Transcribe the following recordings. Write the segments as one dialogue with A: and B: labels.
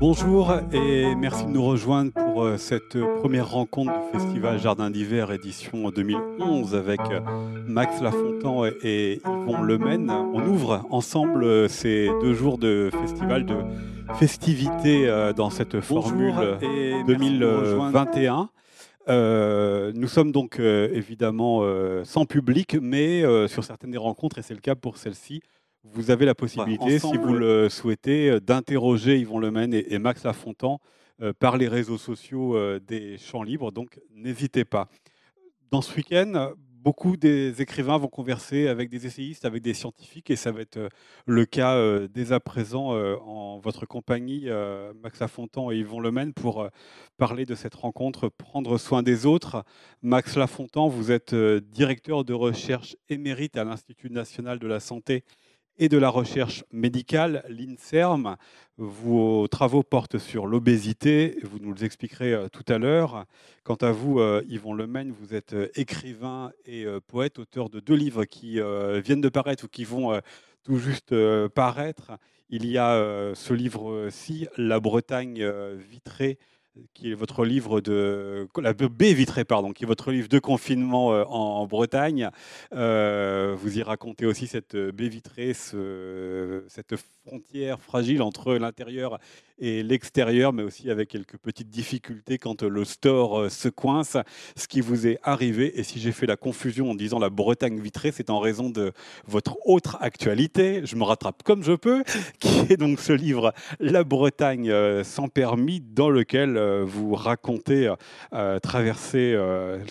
A: Bonjour et merci de nous rejoindre pour euh, cette première rencontre du Festival Jardin d'hiver édition 2011 avec euh, Max Lafontan et Yvon Lemaine. On ouvre ensemble euh, ces deux jours de festival de festivités dans cette formule 2021. nous sommes donc évidemment sans public, mais sur certaines des rencontres, et c'est le cas pour celle-ci, vous avez la possibilité, si vous le souhaitez, euh, d'interroger Yvon Lemaine et, Max Lafontan euh, par les réseaux sociaux euh, des Champs Libres, donc n'hésitez pas. Dans ce week-end, beaucoup des écrivains vont converser avec des essayistes, avec des scientifiques, et ça va être le cas dès à présent en votre compagnie, Max Lafontan et Yvon Lemaine, pour parler de cette rencontre, prendre soin des autres. Max Lafontan, vous êtes directeur de recherche émérite à l'Institut national de la santé et de la recherche médicale, l'INSERM. Vos travaux portent sur l'obésité, vous nous l'expliquerez euh, tout à l'heure. Quant à vous, euh, Yvon Lemaine, vous êtes euh, écrivain et poète, auteur de deux livres qui viennent de paraître ou qui vont tout juste paraître. Il y a ce livre-ci, La Bretagne vitrée, qui est votre livre de la baie vitrée, pardon, qui est votre livre de confinement euh, en, Bretagne. Euh, vous y racontez aussi cette baie vitrée, ce, cette frontière fragile entre l'intérieur et l'extérieur, mais aussi avec quelques petites difficultés quand le store euh, se coince. Ce qui vous est arrivé, et si j'ai fait la confusion en disant la Bretagne vitrée, c'est en raison de votre autre actualité, je me rattrape comme je peux, qui est donc ce livre La Bretagne euh, sans permis, dans lequel euh, vous racontez traverser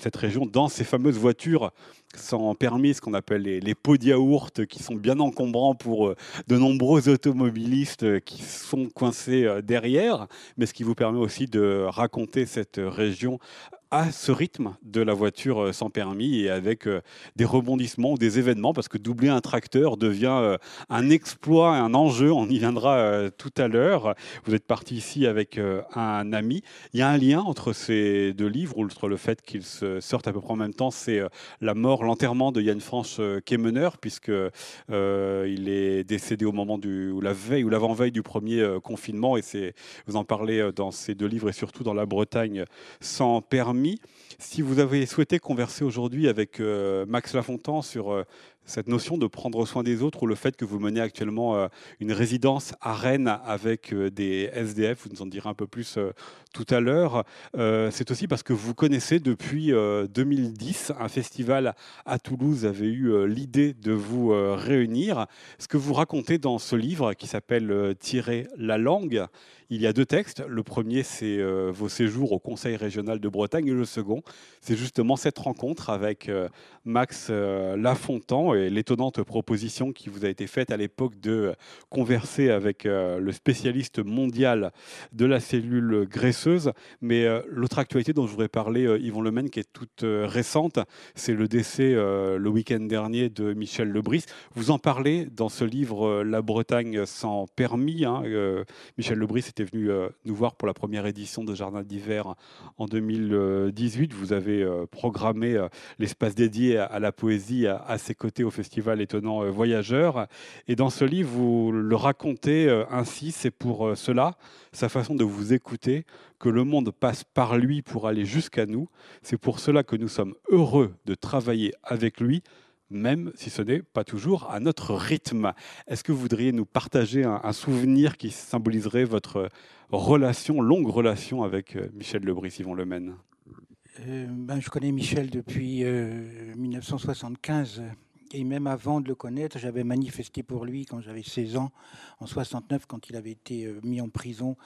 A: cette région dans ces fameuses voitures sans permis, ce qu'on appelle les, pots de yaourt, qui sont bien encombrants pour euh, de nombreux automobilistes euh, qui sont coincés euh, derrière, mais ce qui vous permet aussi de raconter cette région à ce rythme de la voiture euh, sans permis et avec euh, des rebondissements ou des événements, parce que doubler un tracteur devient euh, un exploit, un enjeu, on y viendra tout à l'heure. Vous êtes parti ici avec un ami. Il y a un lien entre ces deux livres, outre le fait qu'ils se sortent à peu près en même temps, c'est la mort, l'enterrement de Yann France Kemener, puisque il est décédé au moment du, ou la veille ou l'avant-veille du premier confinement, et c'est, vous en parlez dans ces deux livres et surtout dans la Bretagne sans permis si vous avez souhaité converser aujourd'hui avec euh, Max Lafontan sur euh, cette notion de prendre soin des autres ou le fait que vous menez actuellement euh, une résidence à Rennes avec des SDF, vous nous en direz un peu plus tout à l'heure, c'est aussi parce que vous connaissez depuis 2010 un festival à Toulouse avait eu l'idée de vous réunir. Ce que vous racontez dans ce livre qui s'appelle Tirer la langue, il y a deux textes. Le premier, c'est euh, vos séjours au Conseil régional de Bretagne. Et le second, c'est justement cette rencontre avec euh, Max euh, Lafontan et l'étonnante proposition qui vous a été faite à l'époque de converser avec le spécialiste mondial de la cellule graisseuse. Mais l'autre actualité dont je voudrais parler, Yvon Lemaine, qui est toute récente, c'est le décès le week-end dernier de Michel Lebris. Vous en parlez dans ce livre La Bretagne sans permis. Hein, Michel Lebris était venu euh, nous voir pour la première édition de Jardin d'hiver en 2018. Vous avez euh, programmé euh, l'espace dédié à la poésie à ses côtés au festival Étonnant Voyageurs. Et dans ce livre, vous le racontez ainsi, c'est pour cela, sa façon de vous écouter, que le monde passe par lui pour aller jusqu'à nous. C'est pour cela que nous sommes heureux de travailler avec lui même si ce n'est pas toujours à notre rythme. Est-ce que vous voudriez nous partager un, souvenir qui symboliserait votre relation, longue relation avec euh, Michel Lebris, Yvon Lemaine?
B: Euh, ben, Je connais Michel depuis 1975. Euh, et même avant de le connaître, j'avais manifesté pour lui quand j'avais 16 ans, en 69, quand il avait été mis en prison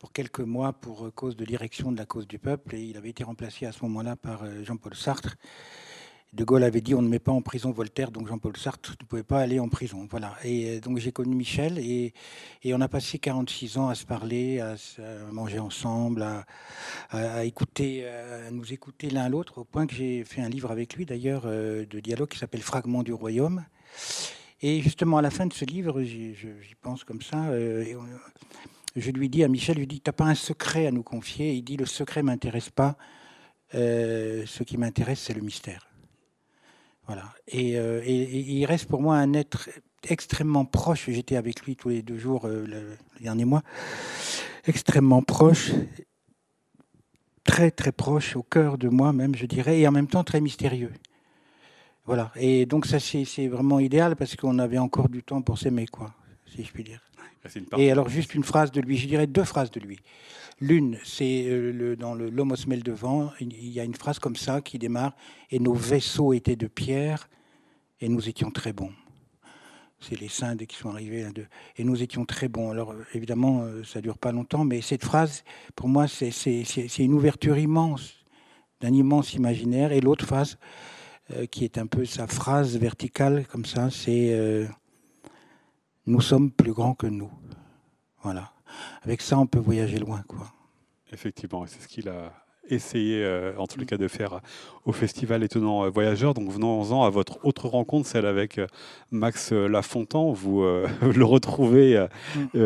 B: pour quelques mois pour cause de direction de la cause du peuple. Et il avait été remplacé à ce moment-là par Jean-Paul Sartre. De Gaulle avait dit on ne met pas en prison Voltaire, donc Jean-Paul Sartre ne pouvait pas aller en prison. Voilà. Et euh, donc j'ai connu Michel et, on a passé 46 ans à se parler, à, manger ensemble, à, écouter, à nous écouter l'un l'autre, au point que j'ai fait un livre avec lui d'ailleurs euh, de dialogue qui s'appelle Fragments du royaume. Et justement, à la fin de ce livre, j'y pense comme ça. je lui dis à Michel, je lui dis, t'as pas un secret à nous confier? Il dit, le secret m'intéresse pas. ce qui m'intéresse, c'est le mystère. Voilà. Et, il reste pour moi un être extrêmement proche. J'étais avec lui tous les deux jours le, le dernier mois. Extrêmement proche très très proche, au cœur de moi même, je dirais, et en même temps très mystérieux. Voilà. Et donc ça, c'est vraiment idéal parce qu'on avait encore du temps pour s'aimer, quoi, si je puis dire. Et alors juste une phrase de lui, je dirais deux phrases de lui. L'une, c'est euh, le, dans le L'homme se devant, il y a une phrase comme ça qui démarre Et nos vaisseaux étaient de pierre et nous étions très bons c'est les saints qui sont arrivés de, et nous étions très bons. Alors évidemment, euh, ça dure pas longtemps, mais cette phrase, pour moi, c'est une ouverture immense, d'un immense imaginaire. Et l'autre phrase, euh, qui est un peu sa phrase verticale comme ça, c'est nous sommes plus grands que nous. Voilà. Avec ça, on peut voyager loin, quoi.
A: Effectivement, c'est ce qu'il a essayé, en tous les cas, de faire au festival Étonnant euh, Voyageur. Donc venons-en à votre autre rencontre, celle avec euh, Max euh, Lafontan. Vous le retrouvez mm.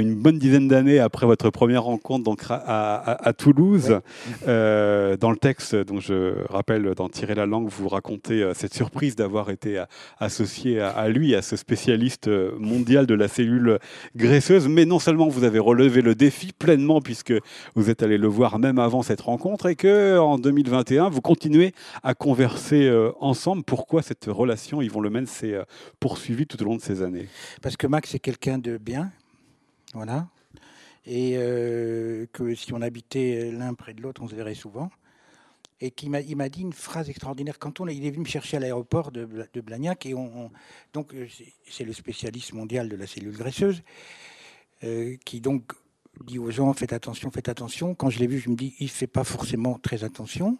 A: une bonne dizaine d'années après votre première rencontre donc, à, Toulouse. dans le texte, dont je rappelle d'en tirer la langue, vous racontez cette surprise d'avoir été associé à, lui, à ce spécialiste mondial de la cellule graisseuse. Mais non seulement vous avez relevé le défi pleinement, puisque vous êtes allé le voir même avant cette rencontre, et que en 2021, vous continuez à converser euh, ensemble. Pourquoi cette relation, Yvon Lemaine, s'est euh, poursuivie tout au long de ces années?
B: Parce que Max est quelqu'un de bien, voilà, et euh, que si on habitait l'un près de l'autre, on se verrait souvent. Et qu'il m'a, il m'a dit une phrase extraordinaire. Quand on, il est venu me chercher à l'aéroport de, de Blagnac, et on, donc c'est le spécialiste mondial de la cellule graisseuse, qui donc dit aux gens faites attention, faites attention. Quand je l'ai vu, je me dis il fait pas forcément très attention.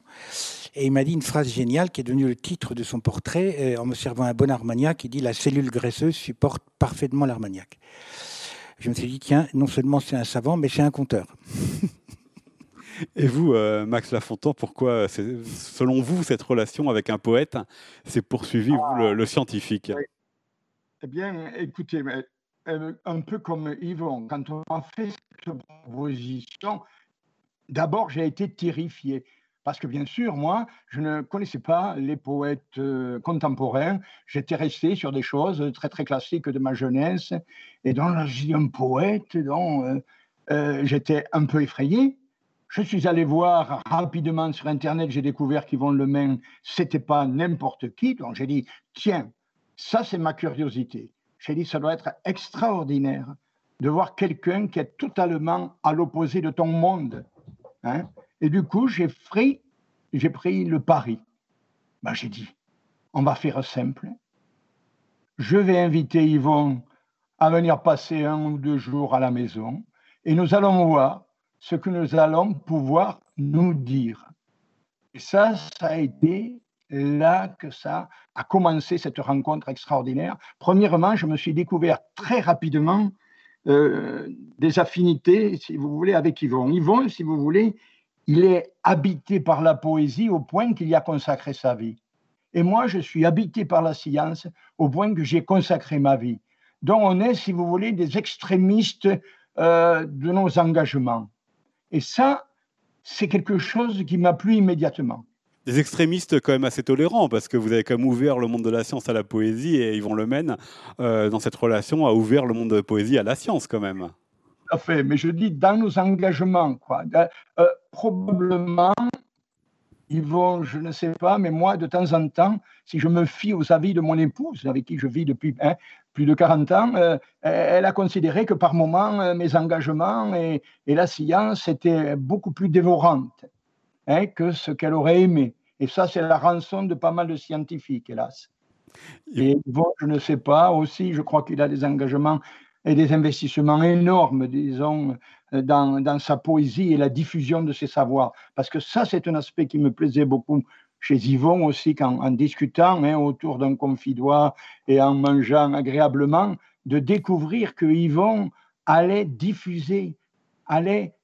B: Et il m'a dit une phrase géniale qui est devenue le titre de son portrait euh, en me servant un bon armagnac qui dit la cellule graisseuse supporte parfaitement l'armagnac. Je me suis dit tiens, non seulement c'est un savant, mais c'est un conteur.
A: Et vous, euh, Max Lafontaine, pourquoi, selon vous, cette relation avec un poète s'est poursuivie, vous, le, le scientifique?
C: Eh bien, écoutez, un peu comme Yvon, quand on a fait cette proposition, d'abord j'ai été terrifié. Parce que bien sûr, moi, je ne connaissais pas les poètes euh, contemporains. J'étais resté sur des choses très très classiques de ma jeunesse. Et donc, j'ai un poète, dont j'étais un peu effrayé. Je suis allé voir rapidement sur Internet, j'ai découvert qu'Yvon Lemain, c'était pas n'importe qui. Donc j'ai dit, tiens, ça c'est ma curiosité. J'ai dit, ça doit être extraordinaire de voir quelqu'un qui est totalement à l'opposé de ton monde. Hein. Et du coup, j'ai pris, j'ai pris le pari. Ben, j'ai dit, on va faire simple. Je vais inviter Yvon à venir passer un ou deux jours à la maison et nous allons voir ce que nous allons pouvoir nous dire. Et ça, ça a été là que ça a commencé cette rencontre extraordinaire. Premièrement, je me suis découvert très rapidement euh, des affinités, si vous voulez, avec Yvon. Yvon, si vous voulez, il est habité par la poésie au point qu'il y a consacré sa vie. Et moi, je suis habité par la science au point que j'ai consacré ma vie. Donc, on est, si vous voulez, des extrémistes euh, de nos engagements. Et ça, c'est quelque chose qui m'a plu immédiatement
A: des extrémistes quand même assez tolérants, parce que vous avez quand même ouvert le monde de la science à la poésie, et Yvon Lemaine, euh, dans cette relation, a ouvert le monde de la poésie à la science quand même.
C: Tout à fait, mais je dis dans nos engagements, quoi. Euh, euh, probablement, Yvon, je ne sais pas, mais moi, de temps en temps, si je me fie aux avis de mon épouse, avec qui je vis depuis hein, plus de 40 ans, elle a considéré que par moments, mes engagements et, la science étaient beaucoup plus dévorantes hein, que ce qu'elle aurait aimé. Et ça, c'est la rançon de pas mal de scientifiques, hélas. Et bon, je ne sais pas, aussi, je crois qu'il a des engagements et des investissements énormes, disons, dans, dans, sa poésie et la diffusion de ses savoirs. Parce que ça, c'est un aspect qui me plaisait beaucoup chez Yvon aussi, quand, en discutant hein, autour d'un confidoir et en mangeant agréablement, de découvrir que Yvon allait diffuser, allait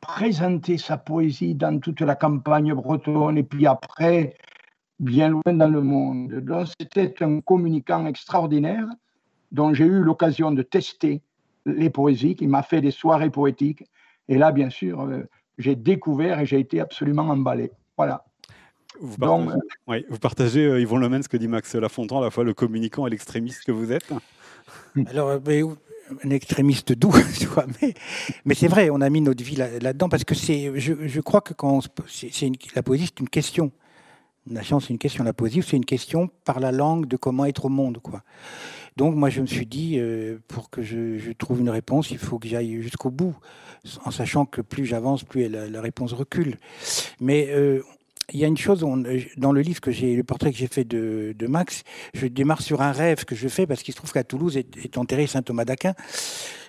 C: présenter sa poésie dans toute la campagne bretonne et puis après bien loin dans le monde. Donc, c'était un communicant extraordinaire dont j'ai eu l'occasion de tester les poésies, qui m'a fait des soirées poétiques. Et là, bien sûr, euh, j'ai découvert et j'ai été absolument emballé. Voilà.
A: Vous partagez, oui, vous partagez euh, Yvon Lemens, ce que dit Max Lafontaine, à la fois le communicant et l'extrémiste que vous êtes
B: Alors, un extrémiste doux, mais, c'est vrai, on a mis notre vie là-dedans parce que c'est, je, crois que quand c'est, la poésie, c'est une question. La science, c'est une question. La poésie, c'est une question par la langue de comment être au monde, quoi. Donc, moi, je me suis dit, euh, pour que je, trouve une réponse, il faut que j'aille jusqu'au bout, en sachant que plus j'avance, plus la, la, réponse recule. Mais euh, il y a une chose euh, dans le livre que j'ai, le portrait que j'ai fait de, Max, je démarre sur un rêve que je fais parce qu'il se trouve qu'à Toulouse est, enterré saint Thomas d'Aquin,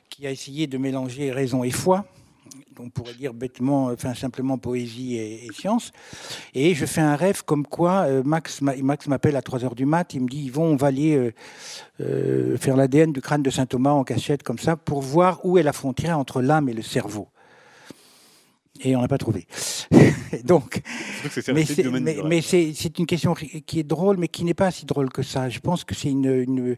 B: qui a essayé de mélanger raison et foi. On pourrait dire bêtement, enfin simplement poésie et, science. Et je fais un rêve comme quoi euh, Max, Max m'appelle à 3 heures du mat, il me dit, vont on va aller euh, faire l'ADN du crâne de saint Thomas en cachette comme ça pour voir où est la frontière entre l'âme et le cerveau et on n'a pas trouvé. Donc, mais c'est une question qui est drôle, mais qui n'est pas si drôle que ça. Je pense que c'est une, une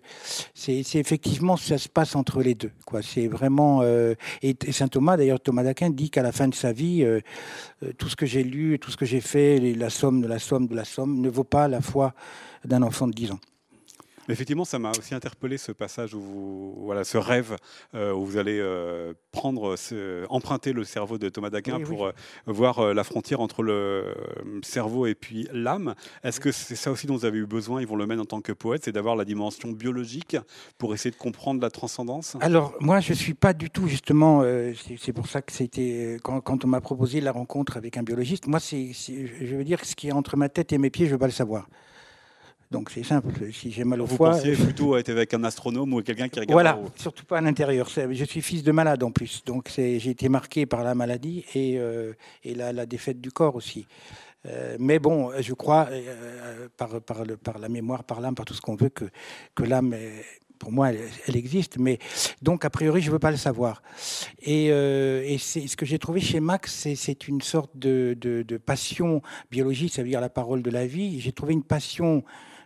B: c'est effectivement ça se passe entre les deux. Quoi, c'est vraiment euh, et, saint Thomas d'ailleurs Thomas d'Aquin dit qu'à la fin de sa vie, euh, euh, tout ce que j'ai lu, tout ce que j'ai fait, la somme de la somme de la somme ne vaut pas la foi d'un enfant de 10 ans.
A: Effectivement, ça m'a aussi interpellé ce passage où vous, voilà, ce rêve euh, où vous allez euh, prendre, ce, emprunter le cerveau de Thomas d'Aquin pour euh, voir la frontière entre le cerveau et puis l'âme. Est-ce que c'est ça aussi dont vous avez eu besoin, ils vont le mettre en tant que poète, c'est d'avoir la dimension biologique pour essayer de comprendre la transcendance?
B: Alors moi, je suis pas du tout justement. c'est pour ça que c'était quand, quand, on m'a proposé la rencontre avec un biologiste. Moi, c'est, je veux dire, ce qui est entre ma tête et mes pieds, je veux pas le savoir. Donc c'est simple. Si j'ai mal au
A: Vous
B: foie.
A: Vous pensiez plutôt être avec un astronome ou quelqu'un qui regarde.
B: Voilà, surtout pas à l'intérieur. Je suis fils de malade en plus, donc j'ai été marqué par la maladie et, euh, et la, la, défaite du corps aussi. Euh, mais bon, je crois, euh, par, par, le, par, la mémoire, par l'âme, par tout ce qu'on veut, que, que l'âme, pour moi, elle, existe. Mais donc, a priori, je ne veux pas le savoir. Et, ce que j'ai trouvé chez Max, c'est, une sorte de, de, de passion biologique, ça veut dire la parole de la vie. J'ai trouvé une passion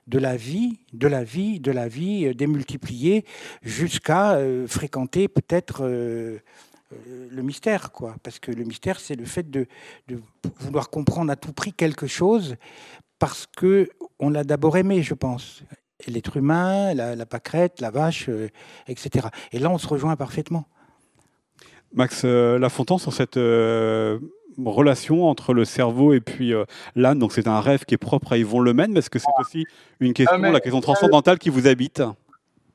B: de la vie, de la vie, de la vie euh, démultipliée jusqu'à euh, fréquenter peut-être euh, le mystère, quoi. Parce que le mystère, c'est le fait de, vouloir comprendre à tout prix quelque chose parce que on l'a d'abord aimé, je pense. L'être humain, la, la, pâquerette, la vache, etc. Et là, on se rejoint parfaitement.
A: Max Lafontaine, sur cette relation entre le cerveau et puis euh, l'âme. Donc c'est un rêve qui est propre à Yvon Lemaine, mais est-ce que c'est aussi une question, ah, la question transcendantale qui vous habite?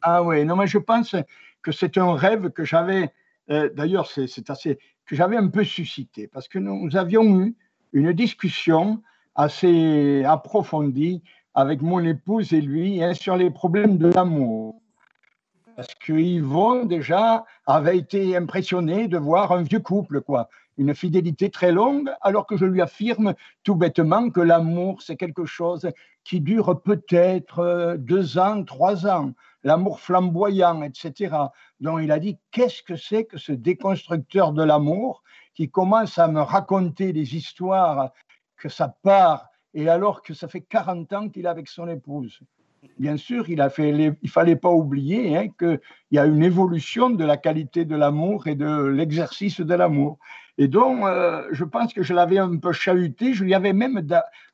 C: Ah oui, non mais je pense que c'est un rêve que j'avais, euh, d'ailleurs c'est assez, que j'avais un peu suscité, parce que nous avions eu une discussion assez approfondie avec mon épouse et lui hein, sur les problèmes de l'amour. Parce que Yvon, déjà, avait été impressionné de voir un vieux couple, quoi. Une fidélité très longue, alors que je lui affirme tout bêtement que l'amour, c'est quelque chose qui dure peut-être euh, deux ans, trois ans, l'amour flamboyant, etc. Donc il a dit, qu'est-ce que c'est que ce déconstructeur de l'amour qui commence à me raconter des histoires que ça part, et alors que ça fait 40 ans qu'il est avec son épouse? Bien sûr, il ne fallait pas oublier hein, qu'il y a une évolution de la qualité de l'amour et de l'exercice de l'amour. Et donc, euh, je pense que je l'avais un peu chahuté. Je lui avais même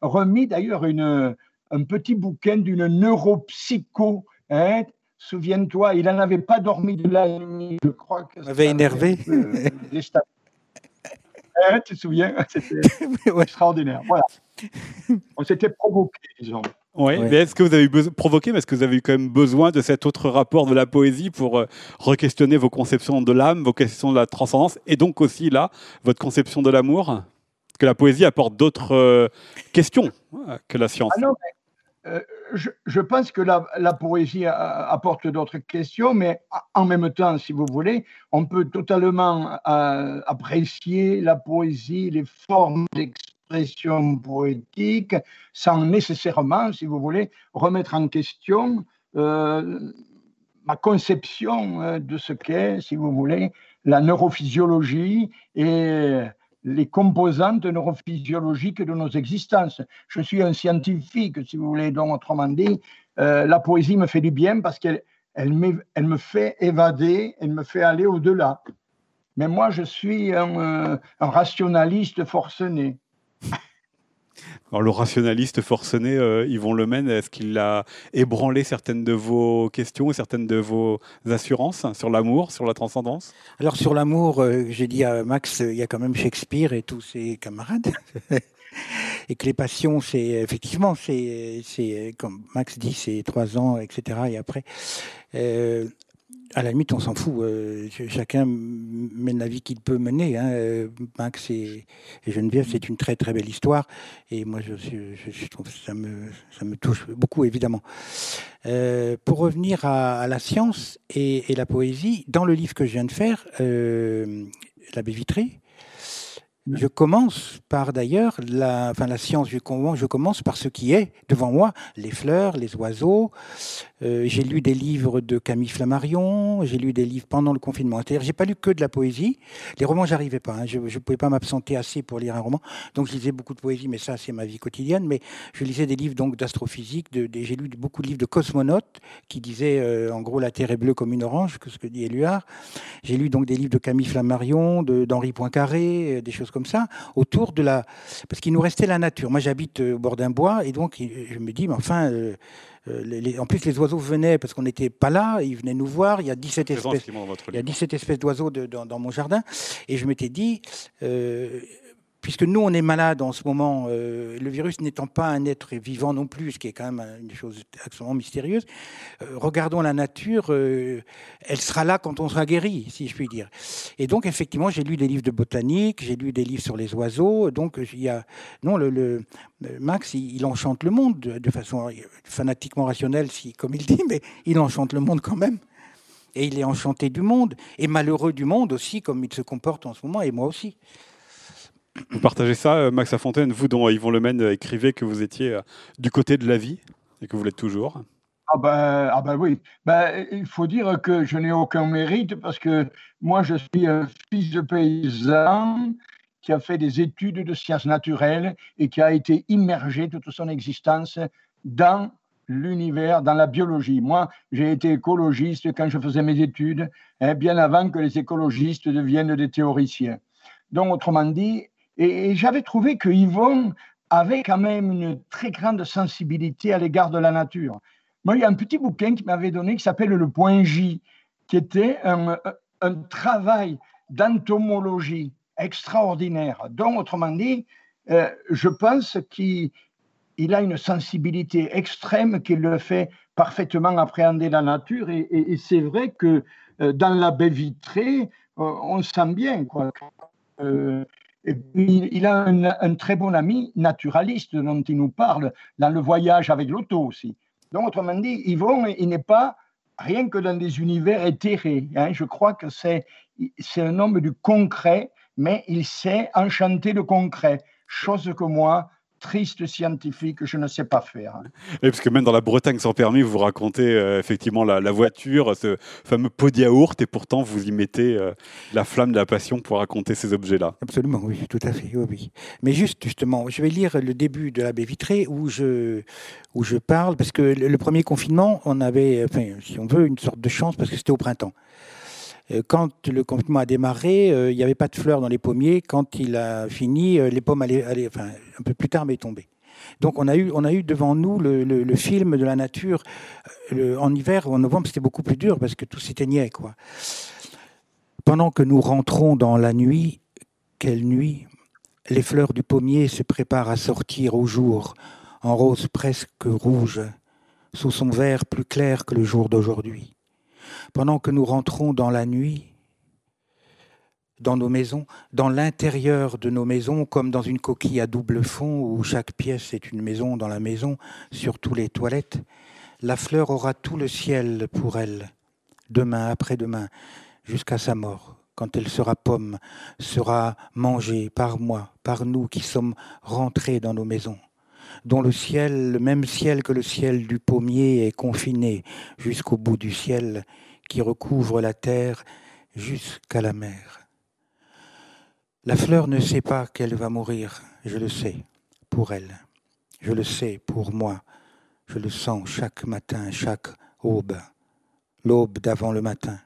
C: remis d'ailleurs un petit bouquin d'une neuropsycho. Hein. Souviens-toi, il n'en avait pas dormi de la nuit, je crois que
B: ça avait énervé.
C: Hein, tu te souviens? C'était extraordinaire. Voilà. On s'était provoqué, disons.
A: Oui, mais est-ce que vous avez provoqué, mais est-ce que vous avez eu quand même besoin de cet autre rapport de la poésie pour euh, re-questionner vos conceptions de l'âme, vos conceptions de la transcendance, et donc aussi là, votre conception de l'amour Que la poésie apporte d'autres euh, questions euh, que la science? Ah non,
C: je, pense que la, la poésie apporte d'autres questions, mais en même temps, si vous voulez, on peut totalement apprécier la poésie, les formes d'expression expression poétique sans nécessairement, si vous voulez, remettre en question euh, ma conception euh, de ce qu'est, si vous voulez, la neurophysiologie et les composantes neurophysiologiques de nos existences. Je suis un scientifique, si vous voulez, donc autrement dit, euh, la poésie me fait du bien parce qu'elle elle me, fait évader, elle me fait aller au-delà. Mais moi, je suis un rationaliste forcené.
A: Le rationaliste forcené, euh, Yvon Lemaine, est-ce qu'il a ébranlé certaines de vos questions certaines de vos assurances sur l'amour, sur la transcendance?
B: Alors sur l'amour, euh, j'ai dit à Max, il y a quand même Shakespeare et tous ses camarades. et que les passions, c'est effectivement, c'est, comme Max dit, c'est trois ans, etc. Et après, euh, à la limite, on s'en fout. Euh, chacun mène la vie qu'il peut mener. Hein. Euh, Max et, Geneviève, c'est une très très belle histoire. Et moi, je, trouve que ça me, touche beaucoup, évidemment. Euh, pour revenir à, la science et, la poésie, dans le livre que je viens de faire, L'abbé Vitré, je commence par d'ailleurs enfin, la science, je commence par ce qui est devant moi, les fleurs, les oiseaux. Euh, j'ai lu des livres de Camille Flammarion, j'ai lu des livres pendant le confinement. C'est-à-dire, j'ai pas lu que de la poésie. Les romans, j'arrivais pas. Hein. Je ne pouvais pas m'absenter assez pour lire un roman. Donc, je lisais beaucoup de poésie, mais ça, c'est ma vie quotidienne. Mais je lisais des livres donc d'astrophysique. J'ai lu beaucoup de livres de cosmonautes qui disaient, euh, en gros, la Terre est bleue comme une orange, que ce que dit Éluard. J'ai lu donc des livres de Camille Flammarion, d'Henri Poincaré, euh, des choses comme ça, autour de la... Parce qu'il nous restait la nature. Moi, j'habite au bord d'un bois, et donc je me dis, mais enfin... Euh, en plus, les oiseaux venaient parce qu'on n'était pas là, ils venaient nous voir. Il y a 17 espèces, il y a 17 espèces d'oiseaux dans, dans, mon jardin. Et je m'étais dit, euh, puisque nous, on est malade en ce moment, euh, le virus n'étant pas un être vivant non plus, ce qui est quand même une chose extrêmement mystérieuse, euh, regardons la nature, euh, elle sera là quand on sera guéri, si je puis dire. Et donc, effectivement, j'ai lu des livres de botanique, j'ai lu des livres sur les oiseaux, donc il y a... Non, Max, il, enchante le monde de, façon fanatiquement rationnelle, comme il dit, mais il enchante le monde quand même. Et il est enchanté du monde, et malheureux du monde aussi, comme il se comporte en ce moment, et moi aussi.
A: Vous partagez ça, euh, Max Lafontaine, vous dont Yvon Lemaine euh, écrivait que vous étiez euh, du côté de la vie et que vous l'êtes toujours
C: ah ben, ah ben oui, ben, il faut dire que je n'ai aucun mérite parce que moi je suis un fils de paysan qui a fait des études de sciences naturelles et qui a été immergé toute son existence dans l'univers, dans la biologie. Moi, j'ai été écologiste quand je faisais mes études, hein, bien avant que les écologistes deviennent des théoriciens. Donc, autrement dit, et, j'avais trouvé que Yvon avait quand même une très grande sensibilité à l'égard de la nature. Moi, il y a un petit bouquin qui m'avait donné qui s'appelle Le Point J, qui était un, travail d'entomologie extraordinaire. Donc, autrement dit, euh, je pense qu'il a une sensibilité extrême qui le fait parfaitement appréhender la nature. Et, c'est vrai que euh, dans la baie vitrée, euh, on sent bien quoi. Il a un, très bon ami naturaliste dont il nous parle dans le voyage avec l'auto aussi. Donc, autrement dit, Yvon, il n'est pas rien que dans des univers éthérés. Hein. Je crois que c'est un homme du concret, mais il sait enchanter le concret, chose que moi, triste scientifique, je ne sais pas faire.
A: Et parce que même dans la Bretagne sans permis, vous racontez euh, effectivement la, voiture, ce fameux pot de yaourt, et pourtant vous y mettez euh, la flamme de la passion pour raconter ces objets-là.
B: Absolument, oui, tout à fait, oui, Mais juste, justement, je vais lire le début de l'abbé Vitré où je, où je parle, parce que le, premier confinement, on avait, enfin, si on veut, une sorte de chance, parce que c'était au printemps. Euh, quand le confinement a démarré, il n'y avait pas de fleurs dans les pommiers. Quand il a fini, les pommes allaient, enfin, un peu plus tard, mais tombé. Donc on a eu, devant nous le, film de la nature euh, en hiver ou en novembre, c'était beaucoup plus dur parce que tout s'éteignait. Quoi. Pendant que nous rentrons dans la nuit, quelle nuit? Les fleurs du pommier se préparent à sortir au jour, en rose presque rouge, sous son vert plus clair que le jour d'aujourd'hui. Pendant que nous rentrons dans la nuit, dans nos maisons, dans l'intérieur de nos maisons, comme dans une coquille à double fond où chaque pièce est une maison dans la maison, surtout les toilettes, la fleur aura tout le ciel pour elle, demain, après-demain, jusqu'à sa mort, quand elle sera pomme, sera mangée par moi, par nous qui sommes rentrés dans nos maisons dont le ciel, le même ciel que le ciel du pommier, est confiné jusqu'au bout du ciel qui recouvre la terre jusqu'à la mer. La fleur ne sait pas qu'elle va mourir, je le sais, pour elle. Je le sais pour moi. Je le sens chaque matin, chaque aube. L'aube d'avant le matin.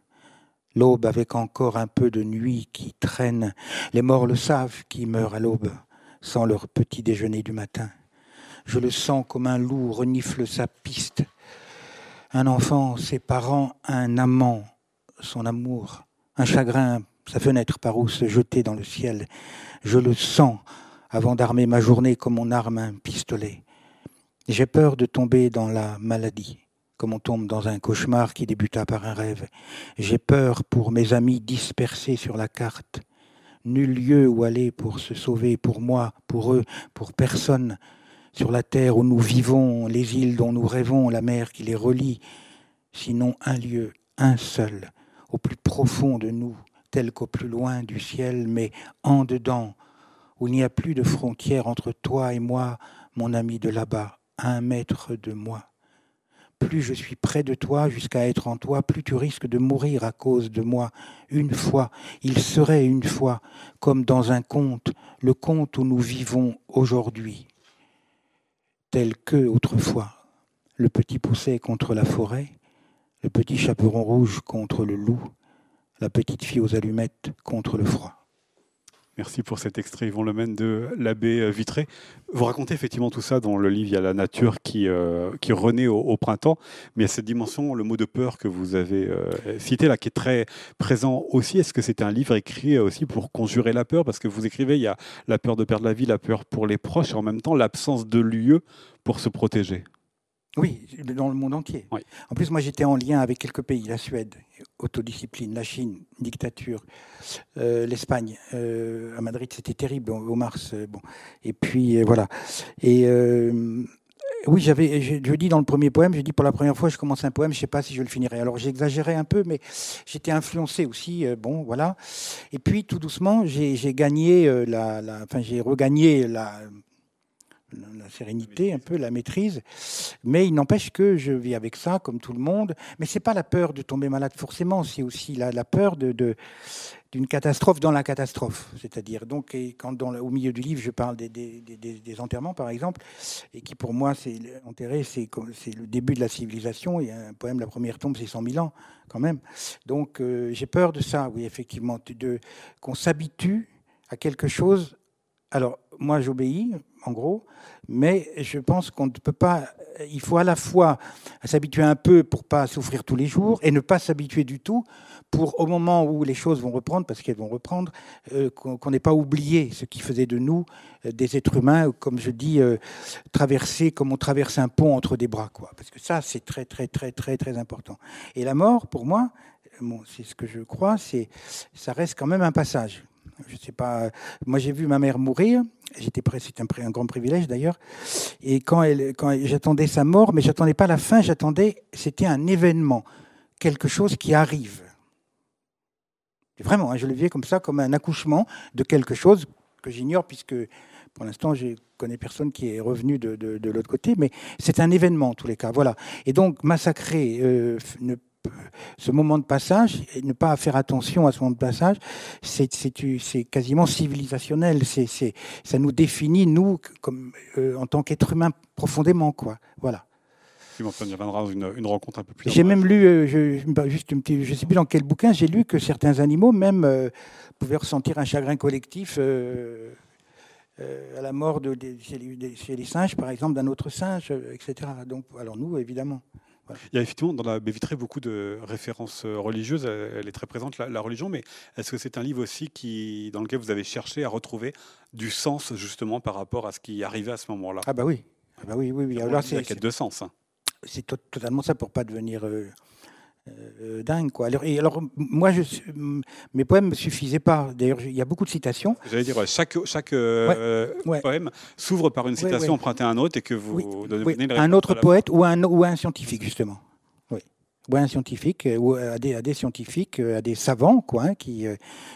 B: L'aube avec encore un peu de nuit qui traîne. Les morts le savent qui meurent à l'aube, sans leur petit déjeuner du matin. Je le sens comme un loup renifle sa piste. Un enfant, ses parents, un amant, son amour, un chagrin, sa fenêtre par où se jeter dans le ciel. Je le sens avant d'armer ma journée comme on arme un pistolet. J'ai peur de tomber dans la maladie, comme on tombe dans un cauchemar qui débuta par un rêve. J'ai peur pour mes amis dispersés sur la carte. Nul lieu où aller pour se sauver, pour moi, pour eux, pour personne. Sur la terre où nous vivons, les îles dont nous rêvons, la mer qui les relie. Sinon un lieu, un seul, au plus profond de nous, tel qu'au plus loin du ciel, mais en dedans, où il n'y a plus de frontière entre toi et moi, mon ami de là-bas, un mètre de moi. Plus je suis près de toi jusqu'à être en toi, plus tu risques de mourir à cause de moi. Une fois, il serait une fois, comme dans un conte, le conte où nous vivons aujourd'hui. Tel que autrefois, le petit poussait contre la forêt, le petit chaperon rouge contre le loup, la petite fille aux allumettes contre le froid.
A: Merci pour cet extrait, Yvon Lemaine, de l'abbé Vitré. Vous racontez effectivement tout ça dans le livre Il y a la nature qui, euh, renaît au, printemps, mais il y a cette dimension, le mot de peur que vous avez euh, cité là, qui est très présent aussi. Est-ce que c'est un livre écrit aussi pour conjurer la peur? Parce que vous écrivez, il y a la peur de perdre la vie, la peur pour les proches, et en même temps l'absence de lieu pour se protéger.
B: Oui, dans le monde entier. En plus, moi, j'étais en lien avec quelques pays la Suède, autodiscipline, la Chine, dictature, euh, l'Espagne. Euh, à Madrid, c'était terrible au mars. Euh, bon, et puis voilà. Et oui, j'avais, je, dis dans le premier poème, j'ai dit pour la première fois, je commence un poème, je ne sais pas si je le finirai. Alors j'exagérais un peu, mais j'étais influencé aussi. bon, voilà. Et puis tout doucement, j'ai gagné la, enfin j'ai regagné la la sérénité, un peu la maîtrise. Mais il n'empêche que je vis avec ça, comme tout le monde. Mais c'est pas la peur de tomber malade forcément, c'est aussi la, la peur de, d'une catastrophe dans la catastrophe. C'est-à-dire, donc, et quand dans, au milieu du livre, je parle des, des, des, enterrements, par exemple, et qui pour moi, c'est enterré, c'est, c'est le début de la civilisation. Il y a un poème, La première tombe, c'est 100 000 ans, quand même. Donc, euh, j'ai peur de ça, oui, effectivement, de, qu'on s'habitue à quelque chose. Alors, moi, j'obéis, en gros, mais je pense qu'on ne peut pas. Il faut à la fois s'habituer un peu pour pas souffrir tous les jours et ne pas s'habituer du tout pour, au moment où les choses vont reprendre, parce qu'elles vont reprendre, euh, qu'on n'ait pas oublié ce qui faisait de nous euh, des êtres humains, comme je dis, euh, traverser comme on traverse un pont entre des bras, quoi. Parce que ça, c'est très, très, très, très, très important. Et la mort, pour moi, c'est ce que je crois, c'est ça reste quand même un passage. Je sais pas. Moi, j'ai vu ma mère mourir. J'étais. C'était un, grand privilège d'ailleurs. Et quand, j'attendais sa mort, mais j'attendais pas la fin. J'attendais. C'était un événement, quelque chose qui arrive. Vraiment, hein, je le vivais comme ça, comme un accouchement de quelque chose que j'ignore puisque pour l'instant, je connais personne qui est revenu de, de, l'autre côté, mais c'est un événement en tous les cas. Voilà. Et donc, massacrer euh, ne ce moment de passage, et ne pas faire attention à ce moment de passage, c'est quasiment civilisationnel. C'est ça nous définit, nous, comme, euh, en tant qu'être humain, profondément. Quoi. Voilà.
A: Il viendra une, une rencontre un peu plus.
B: J'ai même lu, euh, je, juste une petite, je sais plus dans quel bouquin, j'ai lu que certains animaux même euh, pouvaient ressentir un chagrin collectif à la mort de, chez, les singes, par exemple, d'un autre singe, etc. Donc, alors nous, évidemment.
A: Il y a effectivement dans la baie vitrée beaucoup de références euh, religieuses. Elle est très présente, la, religion. Mais est-ce que c'est un livre aussi qui, dans lequel vous avez cherché à retrouver du sens justement par rapport à ce qui arrivait à ce moment-là?
B: Ah bah oui. Ah bah oui, oui, oui.
A: Alors, c'est la quête de sens. Hein.
B: C'est totalement ça pour pas devenir euh, euh, dingue. Quoi. Alors, et alors, moi, je, mes poèmes ne suffisaient pas. D'ailleurs, il y a beaucoup de citations.
A: J'allais dire, chaque, chaque euh, poème s'ouvre par une citation empruntée à un autre et que vous
B: donnez Un autre poète ou un, ou un scientifique, justement. Un scientifique, ou à des, à des, scientifiques, à des savants, quoi, hein, qui,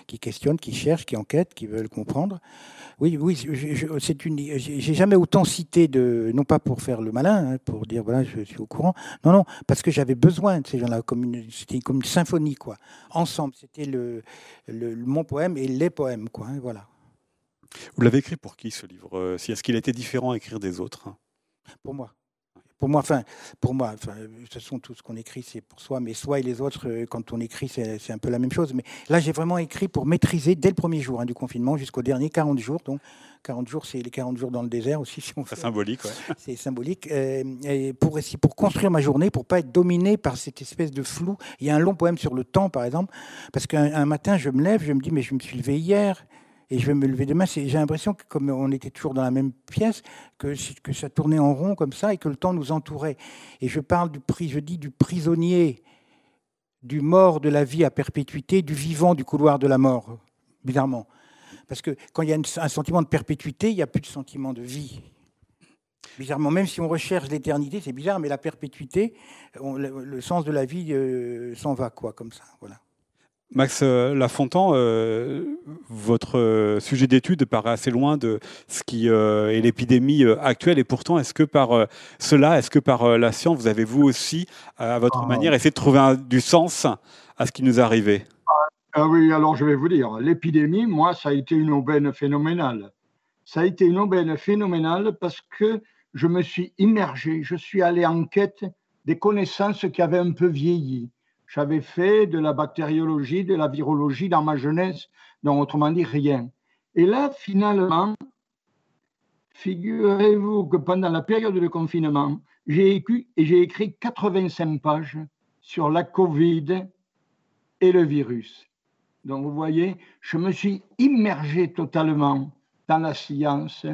B: qui questionnent, qui cherchent, qui enquêtent, qui veulent comprendre. Oui, oui, c'est une. J'ai jamais autant cité de, non pas pour faire le malin, hein, pour dire voilà, je suis au courant. Non, non, parce que j'avais besoin de ces gens-là, comme c'était comme une symphonie, quoi. Ensemble, c'était le, le, mon poème et les poèmes, quoi. Hein, voilà.
A: Vous l'avez écrit pour qui ce livre? Euh, Est-ce qu'il a été différent à écrire des autres?
B: Pour moi. Pour moi, enfin, pour moi, enfin, de toute façon, tout ce qu'on écrit, c'est pour soi, mais soi et les autres, euh, quand on écrit, c'est un peu la même chose. Mais là, j'ai vraiment écrit pour maîtriser dès le premier jour hein, du confinement jusqu'au dernier 40 jours. Donc, 40 jours, c'est les 40 jours dans le désert aussi, si
A: C'est symbolique, ouais.
B: C'est symbolique. Euh, et pour, pour construire ma journée, pour pas être dominé par cette espèce de flou. Il y a un long poème sur le temps, par exemple, parce qu'un matin, je me lève, je me dis, mais je me suis levé hier et je vais me lever demain. J'ai l'impression que comme on était toujours dans la même pièce, que, ça tournait en rond comme ça et que le temps nous entourait. Et je parle du prisonnier, du mort de la vie à perpétuité, du vivant du couloir de la mort, bizarrement. Parce que quand il y a un sentiment de perpétuité, il n'y a plus de sentiment de vie. Bizarrement, même si on recherche l'éternité, c'est bizarre, mais la perpétuité, le, sens de la vie euh, s'en va, quoi, comme ça. Voilà.
A: Max euh, Lafontan, euh, votre euh, sujet d'étude paraît assez loin de ce qui est l'épidémie actuelle, et pourtant, est-ce que par cela, est-ce que par la science, vous avez vous aussi, à votre ah. manière, essayé de trouver du sens à ce qui nous arrivé?
C: Ah Oui, alors je vais vous dire, l'épidémie, moi, ça a été une aubaine phénoménale. Ça a été une aubaine phénoménale parce que je me suis immergé, je suis allé en quête des connaissances qui avaient un peu vieilli j'avais fait de la bactériologie, de la virologie dans ma jeunesse, donc autrement dit rien. Et là, finalement, figurez-vous que pendant la période de confinement, j'ai écrit, et j'ai écrit 85 pages sur la Covid et le virus. Donc vous voyez, je me suis immergé totalement dans la science.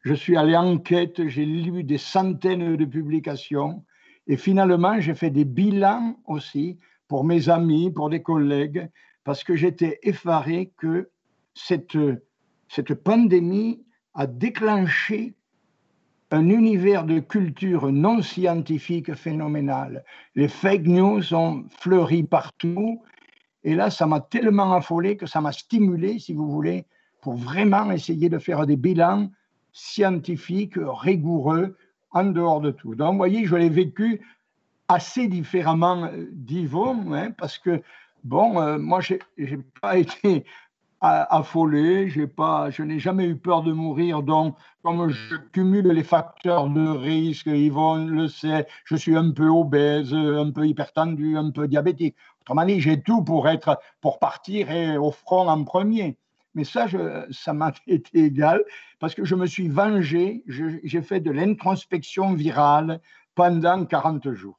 C: Je suis allé en quête, j'ai lu des centaines de publications et finalement j'ai fait des bilans aussi pour mes amis, pour des collègues, parce que j'étais effaré que cette, cette pandémie a déclenché un univers de culture non scientifique phénoménal. Les fake news ont fleuri partout. Et là, ça m'a tellement affolé que ça m'a stimulé, si vous voulez, pour vraiment essayer de faire des bilans scientifiques rigoureux en dehors de tout. Donc, vous voyez, je l'ai vécu assez différemment d'Yvon, hein, parce que, bon, euh, moi, je n'ai pas été affolé, pas, je n'ai jamais eu peur de mourir, donc comme je cumule les facteurs de risque, Yvon le sait, je suis un peu obèse, un peu hypertendu, un peu diabétique. Autrement dit, j'ai tout pour être, pour partir et au front en premier. Mais ça, ça m'a été égal parce que je me suis vengé, j'ai fait de l'introspection virale pendant 40 jours.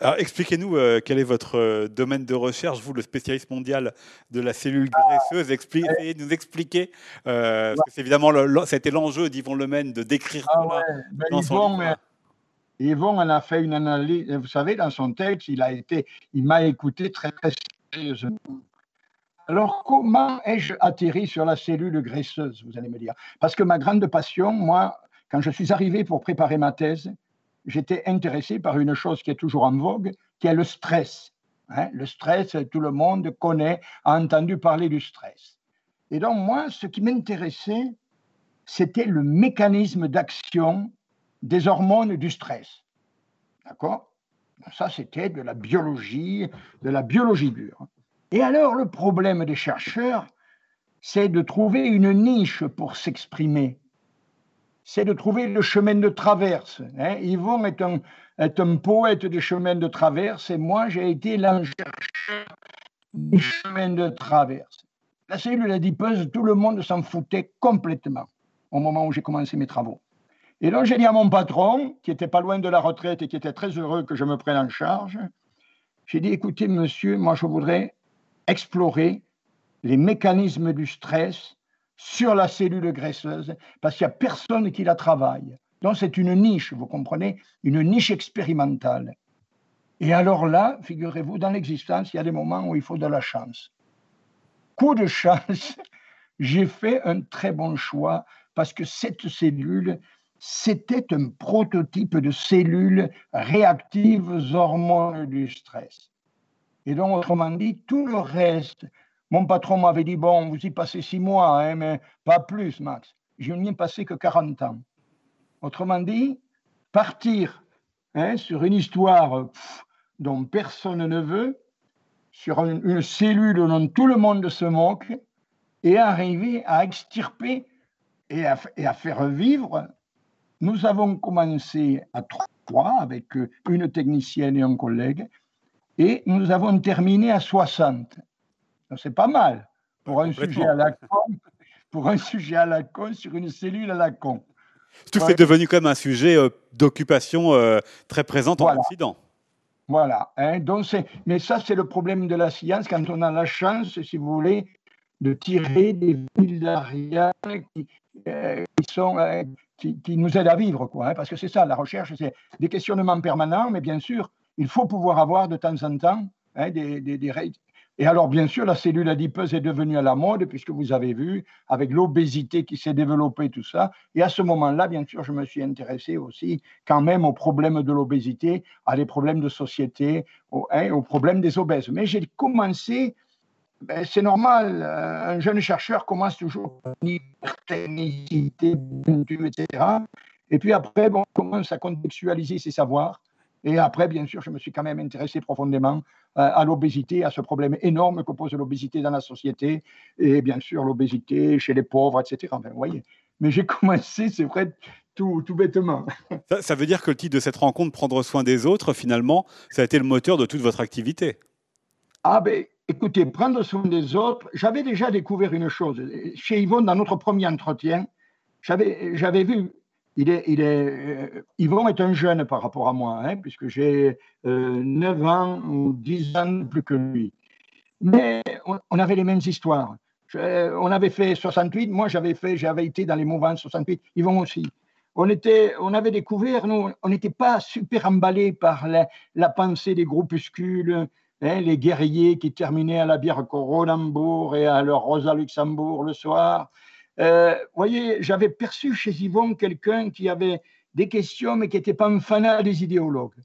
A: Alors, expliquez-nous euh, quel est votre euh, domaine de recherche, vous, le spécialiste mondial de la cellule graisseuse. Expliquez, nous expliquer, euh, parce que c'est évidemment, c'était l'enjeu d'Yvon Lemaine de décrire ah
C: ouais. ben, Yvon, Yvon en a fait une analyse. Vous savez, dans son texte, il a été, il m'a écouté très, très sérieusement. Alors, comment ai-je atterri sur la cellule graisseuse, vous allez me dire? Parce que ma grande passion, moi, quand je suis arrivé pour préparer ma thèse, j'étais intéressé par une chose qui est toujours en vogue, qui est le stress. Hein. le stress, tout le monde connaît, a entendu parler du stress. Et donc moi, ce qui m'intéressait, c'était le mécanisme d'action des hormones du stress. D'accord? Ça, c'était de la biologie, de la biologie dure. Et alors, le problème des chercheurs, c'est de trouver une niche pour s'exprimer c'est de trouver le chemin de traverse. Hein. Yvon est un, poète des chemins de traverse et moi, j'ai été l'un chercheur des chemins de traverse. La cellule adipeuse, tout le monde s'en foutait complètement au moment où j'ai commencé mes travaux. Et donc, j'ai dit à mon patron, qui était pas loin de la retraite et qui était très heureux que je me prenne en charge, j'ai dit, écoutez, monsieur, moi, je voudrais explorer les mécanismes du stress sur la cellule graisseuse parce qu'il n'y a personne qui la travaille. Donc c'est une niche, vous comprenez, une niche expérimentale. Et alors là, figurez-vous, dans l'existence, il y a des moments où il faut de la chance. Coup de chance, j'ai fait un très bon choix parce que cette cellule c'était un prototype de cellules réactives aux hormones du stress. Et donc, autrement dit, tout le reste, mon patron m'avait dit, bon, vous y passez six mois, hein, mais pas plus, Max. Je n'y ai passé que 40 ans. Autrement dit, partir hein, sur une histoire dont personne ne veut, sur une, cellule dont tout le monde se moque, et arriver à extirper et à, et à faire vivre. Nous avons commencé à trois avec une technicienne et un collègue, et nous avons terminé à 60. C'est pas mal pour un sujet à la con, pour un sujet à la con sur une cellule à la con.
A: Tout est devenu comme un sujet euh, d'occupation euh, très présent en Occident.
C: Voilà. Hein, donc mais ça, c'est le problème de la science quand on a la chance, si vous voulez, de tirer des fils d'Ariane qui, euh, qui, sont, qui, qui, nous aident à vivre. Quoi, hein, parce que c'est ça, la recherche, c'est des questionnements permanents, mais bien sûr, il faut pouvoir avoir de temps en temps hein, des, des, des, et alors, bien sûr, la cellule adipeuse est devenue à la mode, puisque vous avez vu, avec l'obésité qui s'est développée, tout ça. Et à ce moment-là, bien sûr, je me suis intéressé aussi quand même aux problèmes de l'obésité, à des problèmes de société, aux, hein, aux problèmes des obèses. Mais j'ai commencé, ben, c'est normal, euh, un jeune chercheur commence toujours par une etc. Et puis après, bon, on commence à contextualiser ses savoirs. Et après, bien sûr, je me suis quand même intéressé profondément euh, à l'obésité, à ce problème énorme que pose l'obésité dans la société, et bien sûr l'obésité chez les pauvres, etc. Ben, voyez. Mais j'ai commencé, c'est vrai, tout, tout bêtement.
A: Ça, veut dire que le titre de cette rencontre, Prendre soin des autres, finalement, ça a été le moteur de toute votre activité
C: Ah ben, écoutez, prendre soin des autres, j'avais déjà découvert une chose. Chez Yvonne, dans notre premier entretien, j'avais vu il est, il est, euh, Yvon est un jeune par rapport à moi, hein, puisque j'ai 9 euh, ans ou 10 ans plus que lui. Mais on, avait les mêmes histoires. on avait fait 68, moi j'avais fait, j'avais été dans les mouvements 68, Yvon aussi. On, était, on avait découvert, nous, on n'était pas super emballés par la, pensée des groupuscules, hein, les guerriers qui terminaient à la bière Coronambourg et à leur Rosa Luxembourg le soir. Euh, voyez, j'avais perçu chez Yvon quelqu'un qui avait des questions, mais qui n'était pas un fanat des idéologues.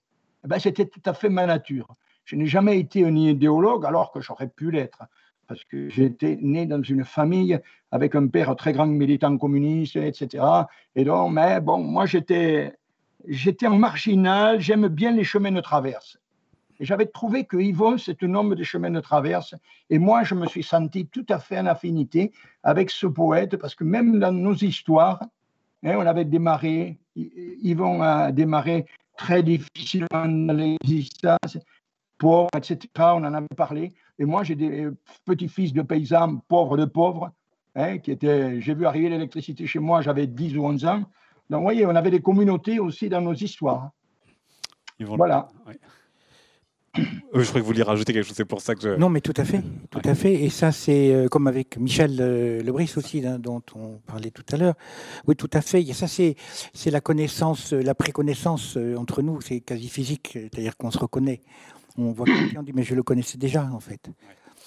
C: Eh ben, C'était tout à fait ma nature. Je n'ai jamais été un idéologue, alors que j'aurais pu l'être, parce que j'étais né dans une famille avec un père très grand militant communiste, etc. Et donc, mais bon, moi, j'étais, j'étais en marginal, j'aime bien les chemins de traverse. Et j'avais trouvé que Yvon, c'est un homme des chemins de traverse. Et moi, je me suis senti tout à fait en affinité avec ce poète, parce que même dans nos histoires, hein, on avait démarré, Yvon a démarré très difficilement dans l'existence, pauvre, etc. On en avait parlé. Et moi, j'ai des petits-fils de paysans pauvres de pauvres, hein, qui étaient. J'ai vu arriver l'électricité chez moi, j'avais 10 ou 11 ans. Donc, vous voyez, on avait des communautés aussi dans nos histoires. voilà.
A: Je crois que vous vouliez rajouter quelque chose, c'est pour ça que je...
B: Non, mais tout à fait, tout à fait. Et ça, c'est euh, comme avec Michel euh, Lebris aussi, hein, dont on parlait tout à l'heure. Oui, tout à fait. Et ça, c'est la connaissance, euh, la préconnaissance entre nous, c'est quasi physique, c'est-à-dire qu'on se reconnaît. On voit quelqu'un, on dit, mais je le connaissais déjà, en fait.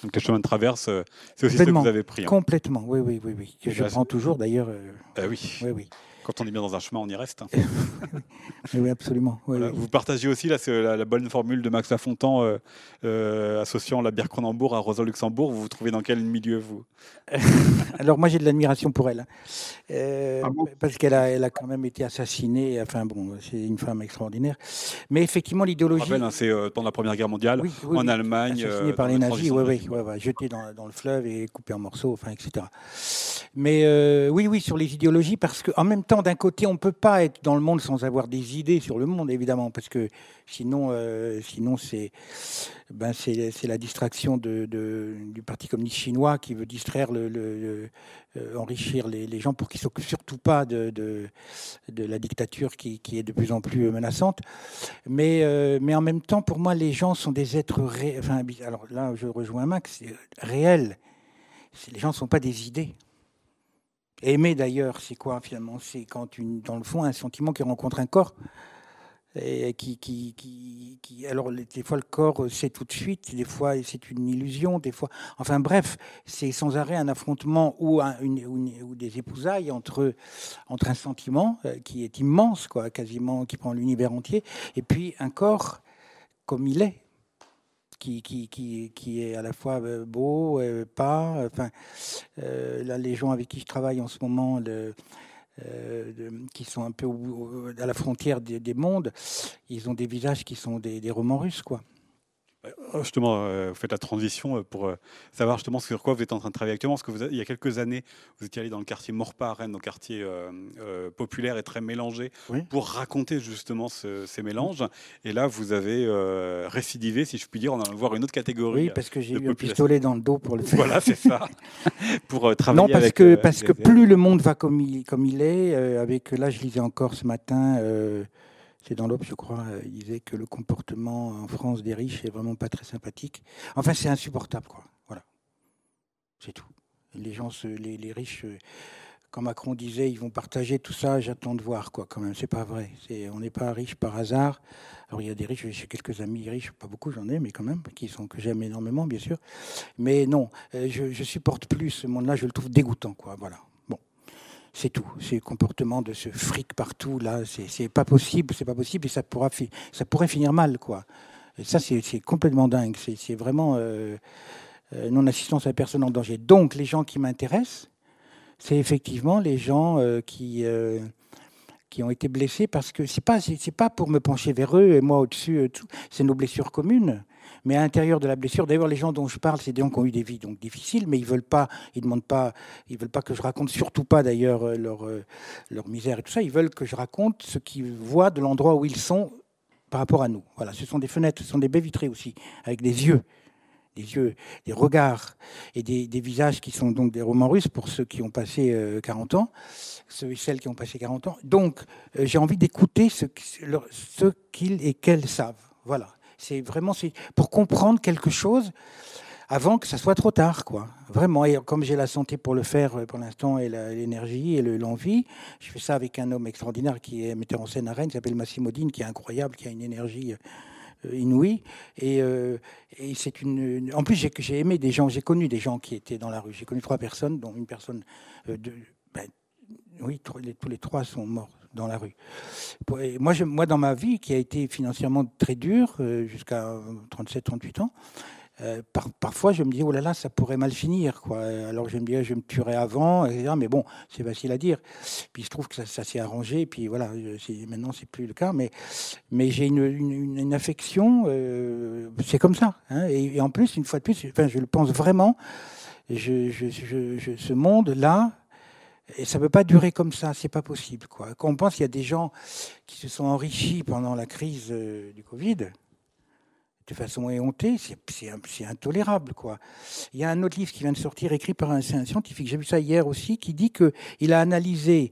A: Donc le chemin de traverse, c'est aussi ce que vous avez pris. Hein.
B: Complètement, oui, oui, oui, oui. Que je prends toujours d'ailleurs.
A: Ah oui. Oui, oui. Quand on est bien dans un chemin, on y reste.
B: oui, absolument.
A: Vous partagez aussi là, la, la, bonne formule de Max Lafontan euh, euh, associant la bière Cronenbourg à Rosa Luxembourg. Vous vous trouvez dans quel milieu, vous?
B: Alors, moi, j'ai de l'admiration pour elle. Hein. Euh, ah parce qu'elle a, elle a quand même été assassinée. Enfin, bon, c'est une femme extraordinaire. Mais effectivement, l'idéologie.
A: Hein, c'est pendant la Première Guerre mondiale, en Allemagne.
B: Assassinée par les nazis, oui, oui, jetée dans, dans, le fleuve et coupée en morceaux, enfin, etc. Mais oui, oui, sur les idéologies, parce qu'en même temps, d'un côté, on ne peut pas être dans le monde sans avoir des idées sur le monde, évidemment, parce que sinon, euh, sinon c'est ben c'est la distraction du Parti communiste chinois qui veut distraire, euh, enrichir les, gens pour qu'ils ne s'occupent surtout pas de, la dictature qui, est de plus en plus menaçante. Mais, euh, mais en même temps, pour moi, les gens sont des êtres réels. Alors là, je rejoins Max, réels. Les gens ne sont pas des idées. Aimer d'ailleurs, c'est quoi finalement? C'est quand, une, dans le fond, un sentiment qui rencontre un corps. et qui, qui, qui, alors des fois le corps sait tout de suite, des fois c'est une illusion, des fois, enfin bref, c'est sans arrêt un affrontement ou, une, ou, des épousailles entre entre un sentiment euh, qui est immense, quoi, quasiment qui prend l'univers entier, et puis un corps comme il est, qui, qui, qui, qui, est à la fois euh, beau, euh, pas. Enfin, là, les gens avec qui je travaille en ce moment, euh, qui sont un peu à la frontière des, mondes, ils ont des visages qui sont des, des romans russes, quoi.
A: Euh, justement, euh, vous faites la transition euh, pour savoir justement sur quoi vous êtes en train de travailler actuellement. Parce que vous, il y a quelques années, vous étiez allé dans le quartier Morpa à Rennes, un quartier populaire et très mélangé, pour raconter justement ces mélanges. Et là, vous avez récidivé, si je puis dire, en allant voir une autre catégorie.
B: Oui, parce que j'ai eu un pistolet dans le dos pour le faire.
A: Voilà, c'est ça. pour travailler
B: non, parce que, parce que plus le monde va comme il, comme il est, avec là, je lisais encore ce matin c'est dans l'Aube, je crois, euh, il disait que le comportement en France des riches est vraiment pas très sympathique. Enfin, c'est insupportable, quoi. Voilà. C'est tout. Les gens, les, riches, euh, quand Macron disait ils vont partager tout ça, j'attends de voir, quoi, quand même. C'est pas vrai. on n'est pas riche par hasard. Alors, il y a des riches, j'ai quelques amis riches, pas beaucoup, j'en ai, mais quand même, qui sont, que j'aime énormément, bien sûr. Mais non, euh, je, je supporte plus ce monde-là, je le trouve dégoûtant, quoi. Voilà. C'est tout. le comportement de ce fric partout, là, c'est pas possible, c'est pas possible, et ça, pourra ça pourrait finir mal, quoi. Et ça, c'est complètement dingue. C'est vraiment euh, euh, non-assistance à personne en danger. Donc, les gens qui m'intéressent, c'est effectivement les gens euh, qui, qui ont été blessés parce que c'est pas, c'est pas pour me pencher vers eux et moi au-dessus, c'est nos blessures communes. Mais à l'intérieur de la blessure, d'ailleurs, les gens dont je parle, c'est des gens qui ont eu des vies donc difficiles, mais ils veulent pas, ils demandent pas, ils veulent pas que je raconte, surtout pas d'ailleurs euh, leur euh, leur misère et tout ça. Ils veulent que je raconte ce qu'ils voient de l'endroit où ils sont par rapport à nous. Voilà, ce sont des fenêtres, ce sont des baies vitrées aussi, avec des yeux, des yeux, des regards et des, visages qui sont donc des romans russes pour ceux qui ont passé 40 euh, ans, ceux et celles qui ont passé 40 ans. Donc, j'ai envie d'écouter ce, ce qu'ils et qu'elles savent. Voilà. C'est vraiment pour comprendre quelque chose avant que ça soit trop tard, quoi. Vraiment. Et comme j'ai la santé pour le faire euh, pour l'instant et l'énergie et l'envie, je fais ça avec un homme extraordinaire qui est metteur en scène à Rennes, qui s'appelle Massimo Dine, qui est incroyable, qui a une énergie euh, inouïe. Et, euh, c'est une, En plus, j'ai aimé des gens, j'ai connu des gens qui étaient dans la rue. J'ai connu trois personnes, dont une personne de. Ben, oui, tous les trois sont morts dans la rue. Moi, moi, dans ma vie, qui a été financièrement très dure, euh, jusqu'à 37-38 ans, euh, parfois je me dis, oh là là, ça pourrait mal finir. Quoi. Alors je me dis, je me tuerais avant. Mais bon, c'est facile à dire. Puis je trouve que ça, s'est arrangé, puis voilà, maintenant c'est plus le cas. Mais, mais j'ai une, une, affection, euh, c'est comme ça. Hein. Et, en plus, une fois de plus, enfin, je le pense vraiment, je, je, je, ce monde-là, et ça ne peut pas durer comme ça, c'est pas possible. Quand on pense qu'il y a des gens qui se sont enrichis pendant la crise euh, du Covid, de façon éhontée, c'est intolérable. Quoi. Il y a un autre livre qui vient de sortir, écrit par un, un scientifique, j'ai vu ça hier aussi, qui dit qu'il a analysé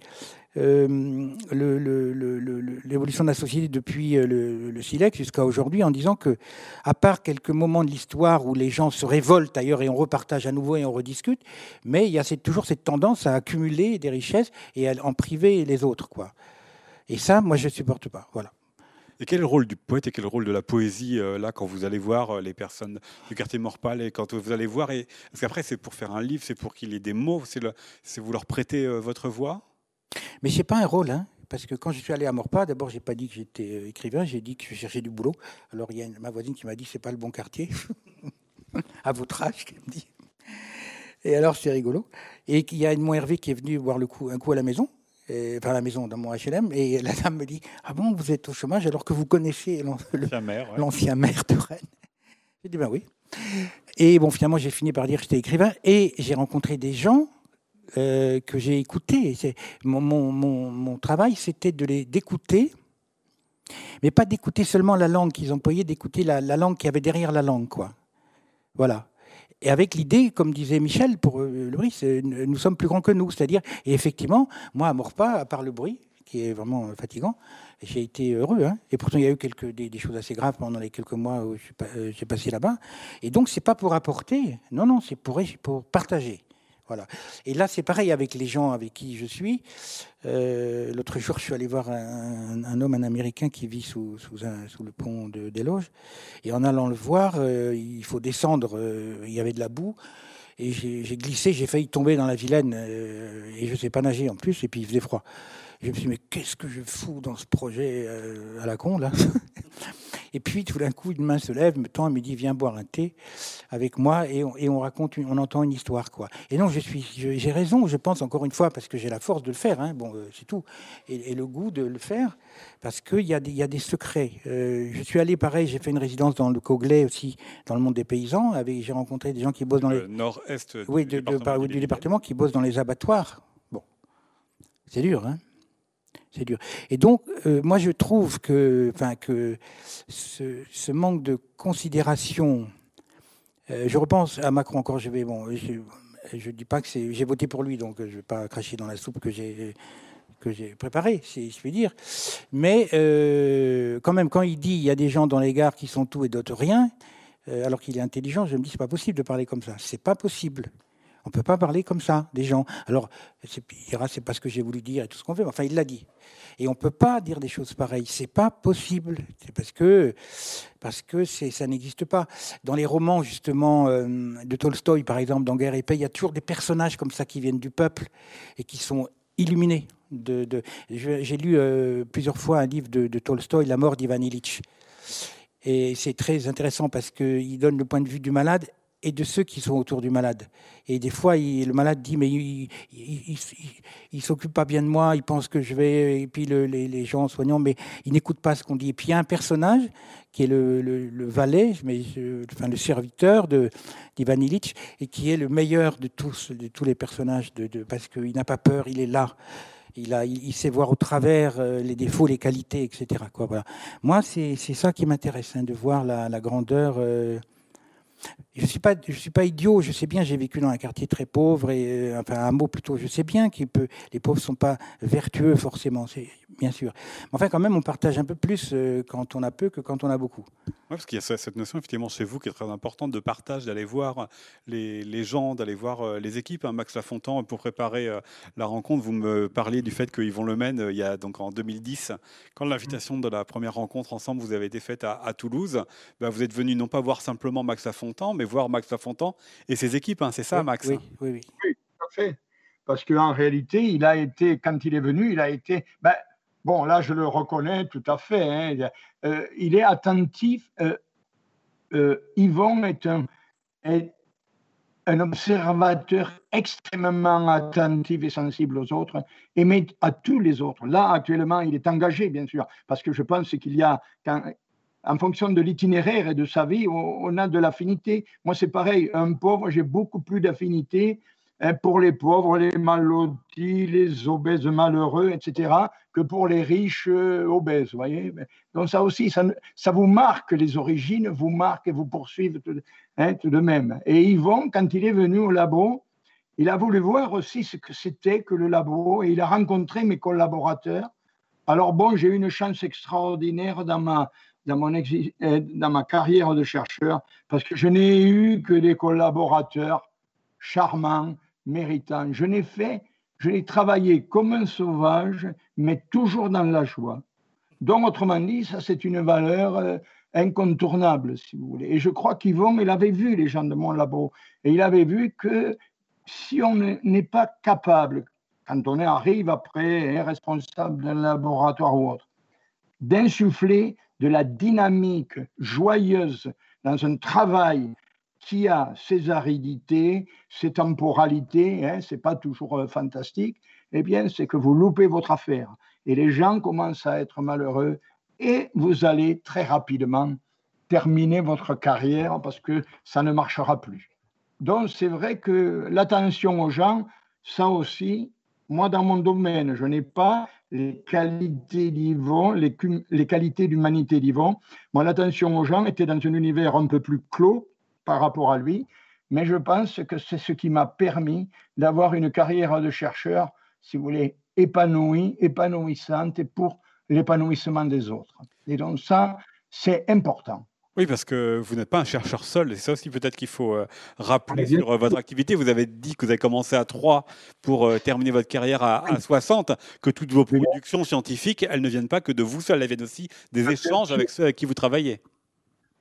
B: l'évolution de la société depuis euh, le, silex jusqu'à aujourd'hui en disant que, à part quelques moments de l'histoire où les gens se révoltent ailleurs et on repartage à nouveau et on rediscute, mais il y a toujours cette tendance à accumuler des richesses et à en priver les autres. Quoi. Et ça, moi, je ne supporte pas. Voilà.
A: Et quel est le rôle du poète et quel est le rôle de la poésie euh, là quand vous allez voir les personnes du quartier Morpal et quand vous allez voir et parce qu'après c'est pour faire un livre, c'est pour qu'il ait des mots, c'est vous leur prêtez votre voix?
B: Mais c'est pas un rôle, hein, parce que quand je suis allé à Morpa, d'abord, j'ai pas dit que j'étais euh, écrivain, j'ai dit que je cherchais du boulot. Alors il y a ma voisine qui m'a dit c'est pas le bon quartier, à votre âge, qu'elle me dit. Et alors c'est rigolo. Et il y a Edmond Hervé qui est venu voir le coup, un coup à la maison, et, enfin à la maison dans mon HLM, et la dame me dit ah bon vous êtes au chômage alors que vous connaissez l'ancien maire, de Rennes. J'ai dit ben oui. Et bon finalement j'ai fini par dire que j'étais écrivain et j'ai rencontré des gens euh, que j'ai écouté. Mon, travail, c'était de les d'écouter, mais pas d'écouter seulement la langue qu'ils employaient, d'écouter la, la, langue qu'il y avait derrière la langue, quoi. Voilà. Et avec l'idée, comme disait Michel pour euh, le bruit, nous sommes plus grands que nous, c'est-à-dire, et effectivement, moi à Morpa, à part le bruit, qui est vraiment fatigant, j'ai été heureux. Hein. et pourtant, il y a eu quelques, des, choses assez graves pendant les quelques mois où j'ai passé là-bas. Et donc, c'est pas pour apporter, non, non, c'est pour partager. Et là, c'est pareil avec les gens avec qui je suis. Euh, l'autre jour, je suis allé voir un, homme, un Américain qui vit sous, sous, sous le pont de, des Loges. Et en allant le voir, euh, il faut descendre. Euh, il y avait de la boue. Et j'ai glissé, j'ai failli tomber dans la Vilaine. et je ne sais pas nager en plus. Et puis il faisait froid. je me suis dit, mais qu'est-ce que je fous dans ce projet à la con, là? Et puis tout d'un coup, une main se lève, me tend et me dit Viens boire un thé avec moi et on, raconte, on entend une histoire. quoi. Et non, je suis, j'ai raison, je pense encore une fois, parce que j'ai la force de le faire, hein, bon, euh, c'est tout, et, le goût de le faire, parce qu'il y, a des, y a des secrets. Euh, je suis allé, pareil, j'ai fait une résidence dans le Coglay aussi, dans le monde des paysans, avec, j'ai rencontré des gens qui bossent dans les.
A: Nord-est
B: oui, du, département, du département, qui bossent dans les abattoirs. Bon, c'est dur, hein c'est dur. Et donc, euh, moi, je trouve que, enfin, que ce, manque de considération. Euh, je repense à Macron encore. Je vais bon. Je, dis pas que c'est. J'ai voté pour lui, donc je vais pas cracher dans la soupe que j'ai que j'ai préparée, si je puis dire. Mais euh, quand même, quand il dit il y a des gens dans les gares qui sont tout et d'autres rien, alors qu'il est intelligent, je me dis c'est pas possible de parler comme ça. C'est pas possible. On ne peut pas parler comme ça des gens. Alors, c'est pas ce que j'ai voulu dire et tout ce qu'on fait, mais enfin, il l'a dit. Et on ne peut pas dire des choses pareilles. C'est pas possible. C'est parce que, parce que ça n'existe pas. Dans les romans, justement, euh, de Tolstoï, par exemple, dans Guerre et Paix, il y a toujours des personnages comme ça qui viennent du peuple et qui sont illuminés. De, J'ai lu euh, plusieurs fois un livre de, de Tolstoï, La mort d'Ivan Illich. Et c'est très intéressant parce qu'il donne le point de vue du malade et de ceux qui sont autour du malade. Et des fois, le malade dit, mais il ne s'occupe pas bien de moi, il pense que je vais, et puis les, gens soignants, mais ils n'écoutent pas ce qu'on dit. Et puis il y a un personnage qui est le, valet, enfin, le serviteur d'Ivan Illich, et qui est le meilleur de tous, de tous les personnages, parce qu'il n'a pas peur, il est là. Il, sait voir au travers euh, les défauts, les qualités, etc. Moi, c'est ça qui m'intéresse, hein, de voir la, grandeur. Euh, je suis, suis pas idiot, je sais bien, j'ai vécu dans un quartier très pauvre, et, euh, enfin un mot plutôt, je sais bien que les pauvres ne sont pas vertueux forcément, c'est bien sûr. Mais enfin, quand même, on partage un peu plus euh, quand on a peu que quand on a beaucoup.
A: Oui, parce qu'il y a cette notion, effectivement, chez vous qui est très importante de partage, d'aller voir les, gens, d'aller voir euh, les équipes. Hein. Max Lafontan, pour préparer la rencontre, vous me parliez du fait qu'Yvon Lemaine, il y a donc en 2010, quand l'invitation de la première rencontre ensemble vous avez été faite à, Toulouse, bah, vous êtes venu non pas voir simplement Max Lafontan, mais voir Max Lafontan et ses équipes. Hein, c'est ça, Max?
B: oui, oui, oui.
C: Oui, tout à fait. Parce qu'en réalité, il a été, quand il est venu, il a été. Ben, bon, là, je le reconnais tout à fait. Hein, euh, il est attentif. Euh, euh, Yvon est un, est un observateur extrêmement attentif et sensible aux autres, et mais à tous les autres. Là, actuellement, il est engagé, bien sûr, parce que je pense qu'il y a, quand, en fonction de l'itinéraire et de sa vie, on, a de l'affinité. Moi, c'est pareil, un pauvre, j'ai beaucoup plus d'affinité hein, pour les pauvres, les mal les obèses malheureux, etc., que pour les riches euh, obèses. Voyez Donc ça aussi, ça, vous marque les origines, vous marque et vous poursuivent tout, hein, tout de même. Et Yvon, quand il est venu au labo, il a voulu voir aussi ce que c'était que le labo et il a rencontré mes collaborateurs. Alors bon, j'ai eu une chance extraordinaire dans ma, dans, mon euh, dans ma carrière de chercheur parce que je n'ai eu que des collaborateurs charmants, méritants. Je n'ai fait, je n'ai travaillé comme un sauvage, mais toujours dans la joie. Donc, autrement dit, ça, c'est une valeur euh, incontournable, si vous voulez. Et je crois qu'Yvon, il avait vu les gens de mon labo, et il avait vu que si on n'est pas capable, quand on arrive après, responsable d'un laboratoire ou autre, d'insuffler de la dynamique joyeuse dans un travail qui a ses aridités, ses temporalités, hein, c'est pas toujours euh, fantastique, eh bien, c'est que vous loupez votre affaire. Et les gens commencent à être malheureux et vous allez très rapidement terminer votre carrière parce que ça ne marchera plus. Donc, c'est vrai que l'attention aux gens, ça aussi, moi, dans mon domaine, je n'ai pas les qualités d'Yvon, les, les, qualités d'humanité d'Yvon. Moi, l'attention aux gens était dans un univers un peu plus clos par rapport à lui, mais je pense que c'est ce qui m'a permis d'avoir une carrière de chercheur, si vous voulez, épanouie, épanouissante et pour l'épanouissement des autres. Et donc ça, c'est important.
A: Oui, parce que vous n'êtes pas un chercheur seul. C'est ça aussi peut-être qu'il faut euh, rappeler sur euh, votre activité. Vous avez dit que vous avez commencé à 3 pour euh, terminer votre carrière à, 60, que toutes vos productions scientifiques, elles ne viennent pas que de vous seul, elles viennent aussi des échanges avec ceux avec qui vous travaillez.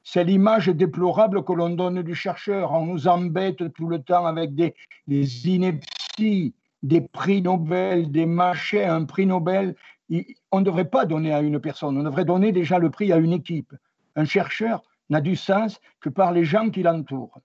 C: C'est l'image déplorable que l'on donne du chercheur. On nous embête tout le temps avec des, des inepties, des prix Nobel, des machins, un prix Nobel. On ne devrait pas donner à une personne, on devrait donner déjà le prix à une équipe un chercheur n'a du sens que par les gens qui l'entourent.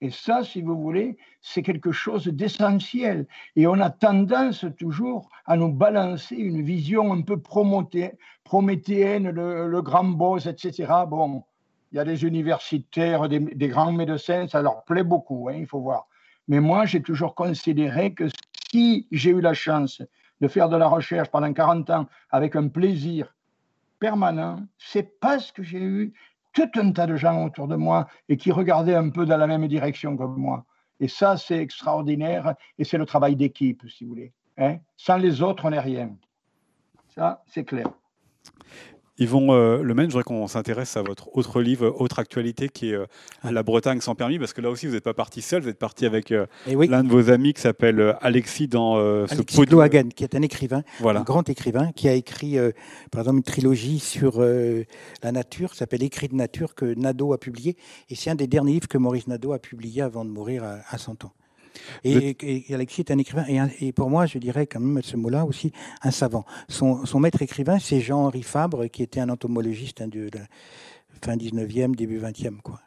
C: Et ça, si vous voulez, c'est quelque chose d'essentiel. Et on a tendance toujours à nous balancer une vision un peu prométhéenne, le, grand boss, etc. Bon, il y a des universitaires, des, grands médecins, ça leur plaît beaucoup, hein, il faut voir. Mais moi, j'ai toujours considéré que si j'ai eu la chance de faire de la recherche pendant 40 ans avec un plaisir permanent, c'est parce que j'ai eu tout un tas de gens autour de moi et qui regardaient un peu dans la même direction que moi. Et ça, c'est extraordinaire et c'est le travail d'équipe, si vous voulez. Hein. Sans les autres, on n'est rien. Ça, c'est clair.
A: Yvon euh, Le Maine, je voudrais qu'on s'intéresse à votre autre livre, autre actualité, qui est euh, La Bretagne sans permis, parce que là aussi, vous n'êtes pas parti seul, vous êtes parti avec euh, eh l'un de vos amis qui s'appelle Alexis dans
B: ce pot qui est un écrivain, un grand écrivain, qui a écrit, par exemple, une trilogie sur la nature, s'appelle Écrit de nature, que Nadeau a publié, et c'est un des derniers livres que Maurice Nadeau a publié avant de mourir à, à 100 ans. Et, Alexis est un écrivain, et, pour moi, je dirais quand même ce mot-là aussi, un savant. Son, maître écrivain, c'est Jean-Henri Fabre, qui était un entomologiste hein, de la fin 19e, début 20e. Quoi.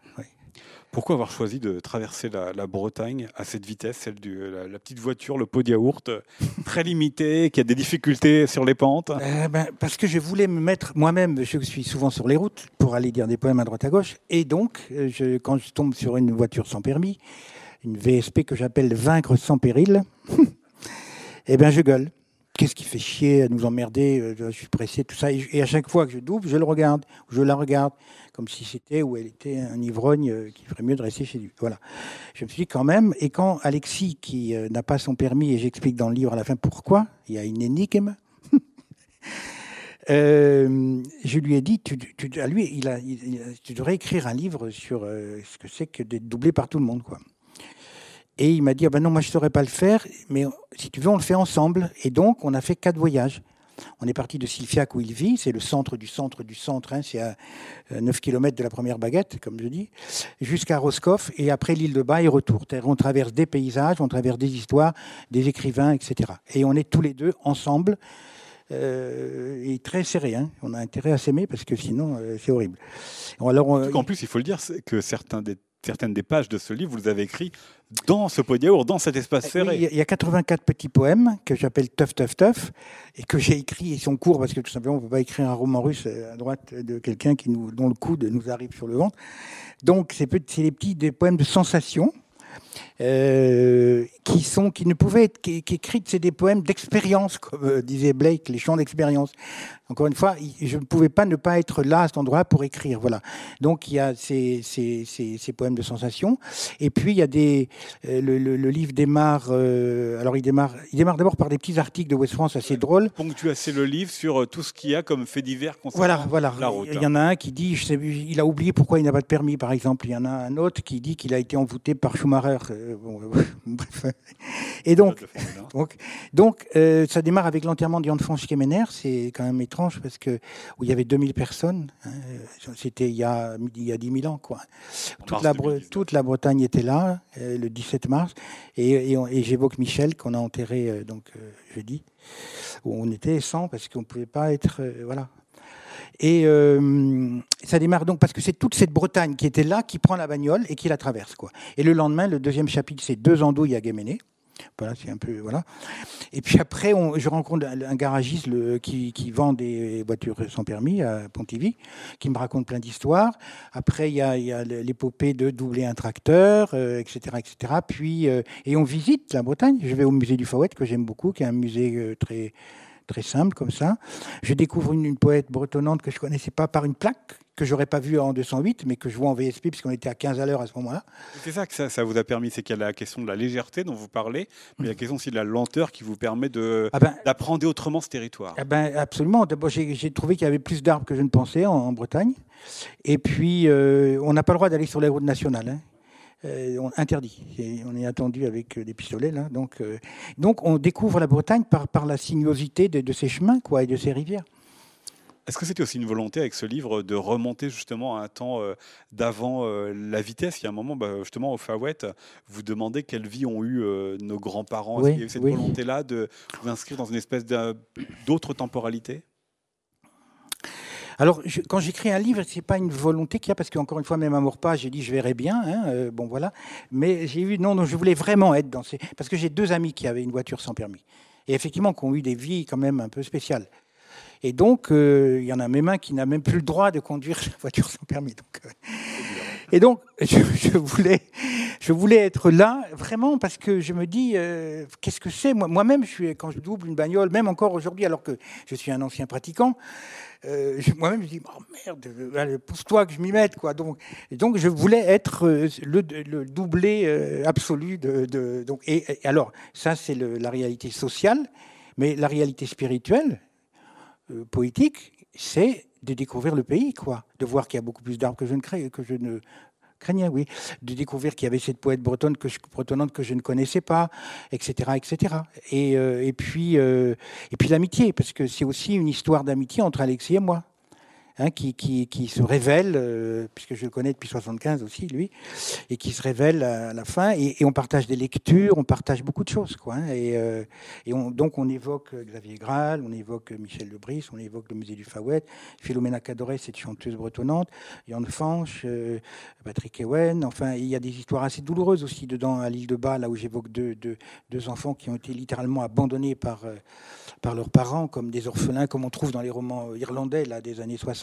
A: Pourquoi avoir choisi de traverser la, Bretagne à cette vitesse, celle de la, petite voiture, le pot de yaourt, très limité, qui a des difficultés sur les pentes?
B: Euh, ben, Parce que je voulais me mettre moi-même, je suis souvent sur les routes pour aller dire des poèmes à droite à gauche, et donc euh, je, quand je tombe sur une voiture sans permis, une VSP que j'appelle Vaincre sans péril, eh bien je gueule. Qu'est-ce qui fait chier à nous emmerder euh, Je suis pressé, tout ça? Et à chaque fois que je double, je le regarde, je la regarde, comme si c'était ou elle était un ivrogne euh, qui ferait mieux de rester chez lui. Voilà. Je me suis dit quand même, et quand Alexis, qui euh, n'a pas son permis, et j'explique dans le livre à la fin pourquoi, il y a une énigme. je lui ai dit, tu, à lui, il a, tu devrais écrire un livre sur ce que c'est que d'être doublé par tout le monde, quoi. Et il m'a dit, ah ben non, moi je ne saurais pas le faire, mais si tu veux, on le fait ensemble. Et donc, on a fait quatre voyages. On est parti de Silfiac où il vit, c'est le centre du centre du centre, hein, c'est à 9 km de la première baguette, comme je dis, jusqu'à Roscoff, et après l'île de Bas et retour. On traverse des paysages, on traverse des histoires, des écrivains, etc. Et on est tous les deux ensemble, euh, et très serrés. Hein. On a intérêt à s'aimer parce que sinon, euh, c'est horrible.
A: Alors, en plus, il faut le dire, que certains des certaines des pages de ce livre, vous les avez écrits dans ce pot dans cet espace serré.
B: il y a 84 petits poèmes que j'appelle Tough, Tough, Tough, et que j'ai écrits, ils sont courts parce que tout simplement, on ne peut pas écrire un roman russe à droite de quelqu'un qui nous, dont le coude nous arrive sur le ventre. Donc, c'est les petits des poèmes de sensation euh, qui, sont, qui ne pouvaient être qu'écrites, c'est des poèmes d'expérience, comme euh, disait Blake, les chants d'expérience. Encore une fois, je ne pouvais pas ne pas être là à cet endroit pour écrire. Voilà. Donc il y a ces, ces, ces, poèmes de sensation. Et puis il y a des, euh, le, le, livre démarre. alors il démarre, il démarre d'abord par des petits articles de West France assez drôles.
A: Ponctue assez le livre sur tout ce qu'il y a comme fait divers concernant
B: voilà, voilà. la route. Il y en a un qui dit, je sais, il a oublié pourquoi il n'a pas de permis, par exemple. Il y en a un autre qui dit qu'il a été envoûté par Schumacher. Et donc, donc, donc euh, ça démarre avec l'enterrement d'Yann Franche Kemener. C'est quand même étrange parce que où il y avait 2000 personnes. Hein, c'était il y a il y a 10 000 ans quoi. Toute la, toute la Bretagne était là euh, le 17 mars et, et, j'évoque Michel qu'on a enterré euh, donc jeudi où on était 100 parce qu'on pouvait pas être voilà et euh, ça démarre donc parce que c'est toute cette Bretagne qui était là, qui prend la bagnole et qui la traverse. Quoi. Et le lendemain, le deuxième chapitre, c'est deux andouilles à Guéméné. Voilà, c'est un peu voilà. Et puis après, on, je rencontre un, garagiste le, qui, qui, vend des voitures sans permis à Pontivy, qui me raconte plein d'histoires. Après, il y a, a l'épopée de doubler un tracteur, etc., euh, etc. Puis, euh, et on visite la Bretagne. Je vais au musée du Fawet que j'aime beaucoup, qui est un musée très très simple comme ça. Je découvre une, poète bretonnante que je connaissais pas par une plaque que j'aurais pas vue en 208, mais que je vois en VSP puisqu'on était à 15 à l'heure à ce moment-là.
A: C'est ça que ça, vous a permis, c'est qu'il y a la question de la légèreté dont vous parlez, mais la question aussi de la lenteur qui vous permet de ah ben, d'apprendre autrement ce territoire.
B: Ah ben, absolument. D'abord, j'ai trouvé qu'il y avait plus d'arbres que je ne pensais en, Bretagne. Et puis, euh, on n'a pas le droit d'aller sur les routes nationales. Hein. Euh, on, interdit. on est attendu avec euh, des pistolets là. Donc, euh, donc on découvre la Bretagne par, par la sinuosité de, de ses chemins quoi, et de ses rivières.
A: Est-ce que c'était aussi une volonté avec ce livre de remonter justement à un temps d'avant la vitesse? Il y a un moment, bah, justement, au Fawet, vous demandez quelle vie ont eu nos grands-parents. Est-ce qu'il y a eu cette volonté-là de vous inscrire dans une espèce d'autre temporalité
B: alors, quand j'écris un livre, c'est pas une volonté qu'il y a, parce qu'encore une fois, même à pas, j'ai dit je verrai bien, hein, euh, bon voilà. Mais j'ai eu, non, non, je voulais vraiment être dans ces. Parce que j'ai deux amis qui avaient une voiture sans permis. Et effectivement, qui ont eu des vies quand même un peu spéciales. Et donc, euh, il y en a même un qui n'a même plus le droit de conduire la voiture sans permis. Donc, euh, et donc, je, voulais, je voulais être là vraiment parce que je me dis, qu'est-ce que c'est? Moi-même, quand je double une bagnole, même encore aujourd'hui, alors que je suis un ancien pratiquant, euh, moi-même, je dis, oh merde, pousse-toi que je m'y mette. Quoi. Donc, donc, je voulais être euh, le, doublé euh, absolu. De, donc, et, alors, ça, c'est la réalité sociale, mais la réalité spirituelle, poétique, c'est de découvrir le pays, quoi, de voir qu'il y a beaucoup plus d'arbres que je ne crée, que je ne craignais, oui, de découvrir qu'il y avait cette poète bretonne que je, bretonnante que je ne connaissais pas, etc., etc. Et, euh, et puis, euh, et puis l'amitié, parce que c'est aussi une histoire d'amitié entre Alexis et moi. Hein, qui, se révèle, euh, puisque je le connais depuis 75 aussi, lui, et qui se révèle à la fin. Et, on partage des lectures, on partage beaucoup de choses. Quoi, hein, et, euh, donc on évoque Xavier Graal, on évoque Michel Lebris, on évoque le musée du Fawet, Philomena Cadoré, cette chanteuse bretonnante, Yann Fanch, euh, Patrick Ewen. Enfin, il y a des histoires assez douloureuses aussi dedans, à l'île de Bas, là où j'évoque deux, deux, enfants qui ont été littéralement abandonnés par, par leurs parents, comme des orphelins, comme on trouve dans les romans irlandais là, des années 60.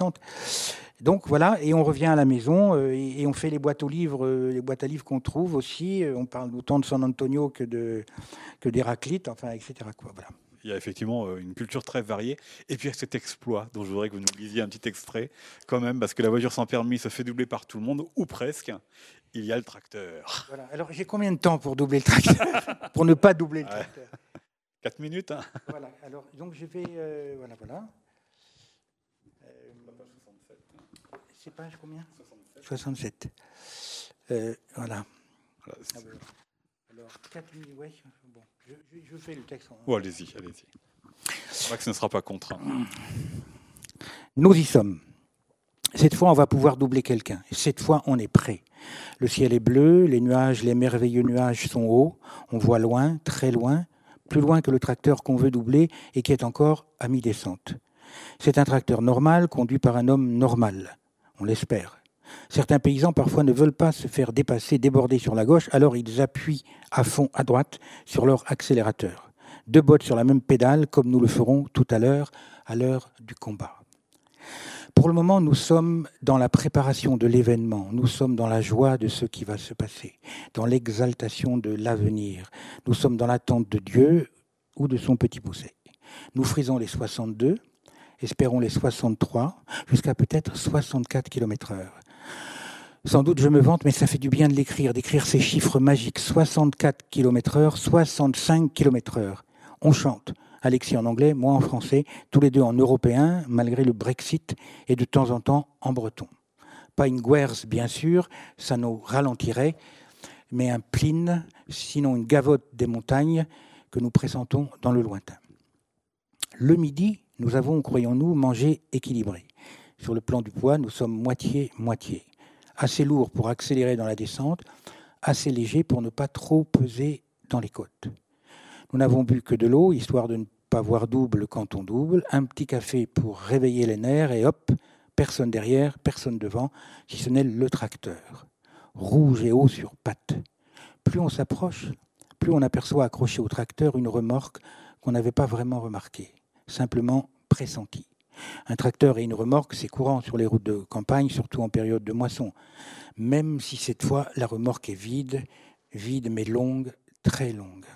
B: Donc voilà, et on revient à la maison euh, et, on fait les boîtes aux livres, euh, les boîtes à livres qu'on trouve aussi. Euh, on parle autant de San Antonio que de que d'Héraclite, enfin, etc. Quoi, voilà.
A: Il y a effectivement une culture très variée. Et puis cet exploit dont je voudrais que vous nous lisiez un petit extrait, quand même, parce que la voiture sans permis se fait doubler par tout le monde, ou presque. Il y a le tracteur.
B: Voilà. Alors j'ai combien de temps pour doubler le tracteur Pour ne pas doubler le tracteur
A: 4 minutes. Hein.
B: voilà. Alors donc je vais, voilà, voilà. C'est page combien? 67. Euh, voilà. Ah ben, alors, 4 minutes, ouais. Bon, je, je, fais le texte.
A: Oh, allez-y, allez-y. C'est vrai que ce ne sera pas contraint.
B: Nous y sommes. Cette fois, on va pouvoir doubler quelqu'un. Cette fois, on est prêt. Le ciel est bleu, les nuages, les merveilleux nuages sont hauts. On voit loin, très loin, plus loin que le tracteur qu'on veut doubler et qui est encore à mi-descente. C'est un tracteur normal conduit par un homme normal on l'espère. Certains paysans parfois ne veulent pas se faire dépasser, déborder sur la gauche, alors ils appuient à fond à droite sur leur accélérateur. Deux bottes sur la même pédale, comme nous le ferons tout à l'heure, à l'heure du combat. Pour le moment, nous sommes dans la préparation de l'événement, nous sommes dans la joie de ce qui va se passer, dans l'exaltation de l'avenir, nous sommes dans l'attente de Dieu ou de son petit pousset. Nous frisons les 62, espérons les 63, jusqu'à peut-être 64 km heure. Sans doute je me vante, mais ça fait du bien de l'écrire, d'écrire ces chiffres magiques. 64 km heure, 65 km heure. On chante. Alexis en anglais, moi en français, tous les deux en européen, malgré le Brexit, et de temps en temps en breton. Pas une guerre, bien sûr, ça nous ralentirait, mais un pline, sinon une gavotte des montagnes que nous pressentons dans le lointain. Le midi, nous avons, croyons-nous, mangé équilibré. Sur le plan du poids, nous sommes moitié-moitié. Assez lourd pour accélérer dans la descente, assez léger pour ne pas trop peser dans les côtes. Nous n'avons bu que de l'eau, histoire de ne pas voir double quand on double, un petit café pour réveiller les nerfs, et hop, personne derrière, personne devant, si ce n'est le tracteur. Rouge et haut sur pattes. Plus on s'approche, plus on aperçoit accroché au tracteur une remorque qu'on n'avait pas vraiment remarquée simplement pressenti. Un tracteur et une remorque, c'est courant sur les routes de campagne, surtout en période de moisson, même si cette fois la remorque est vide, vide mais longue, très longue.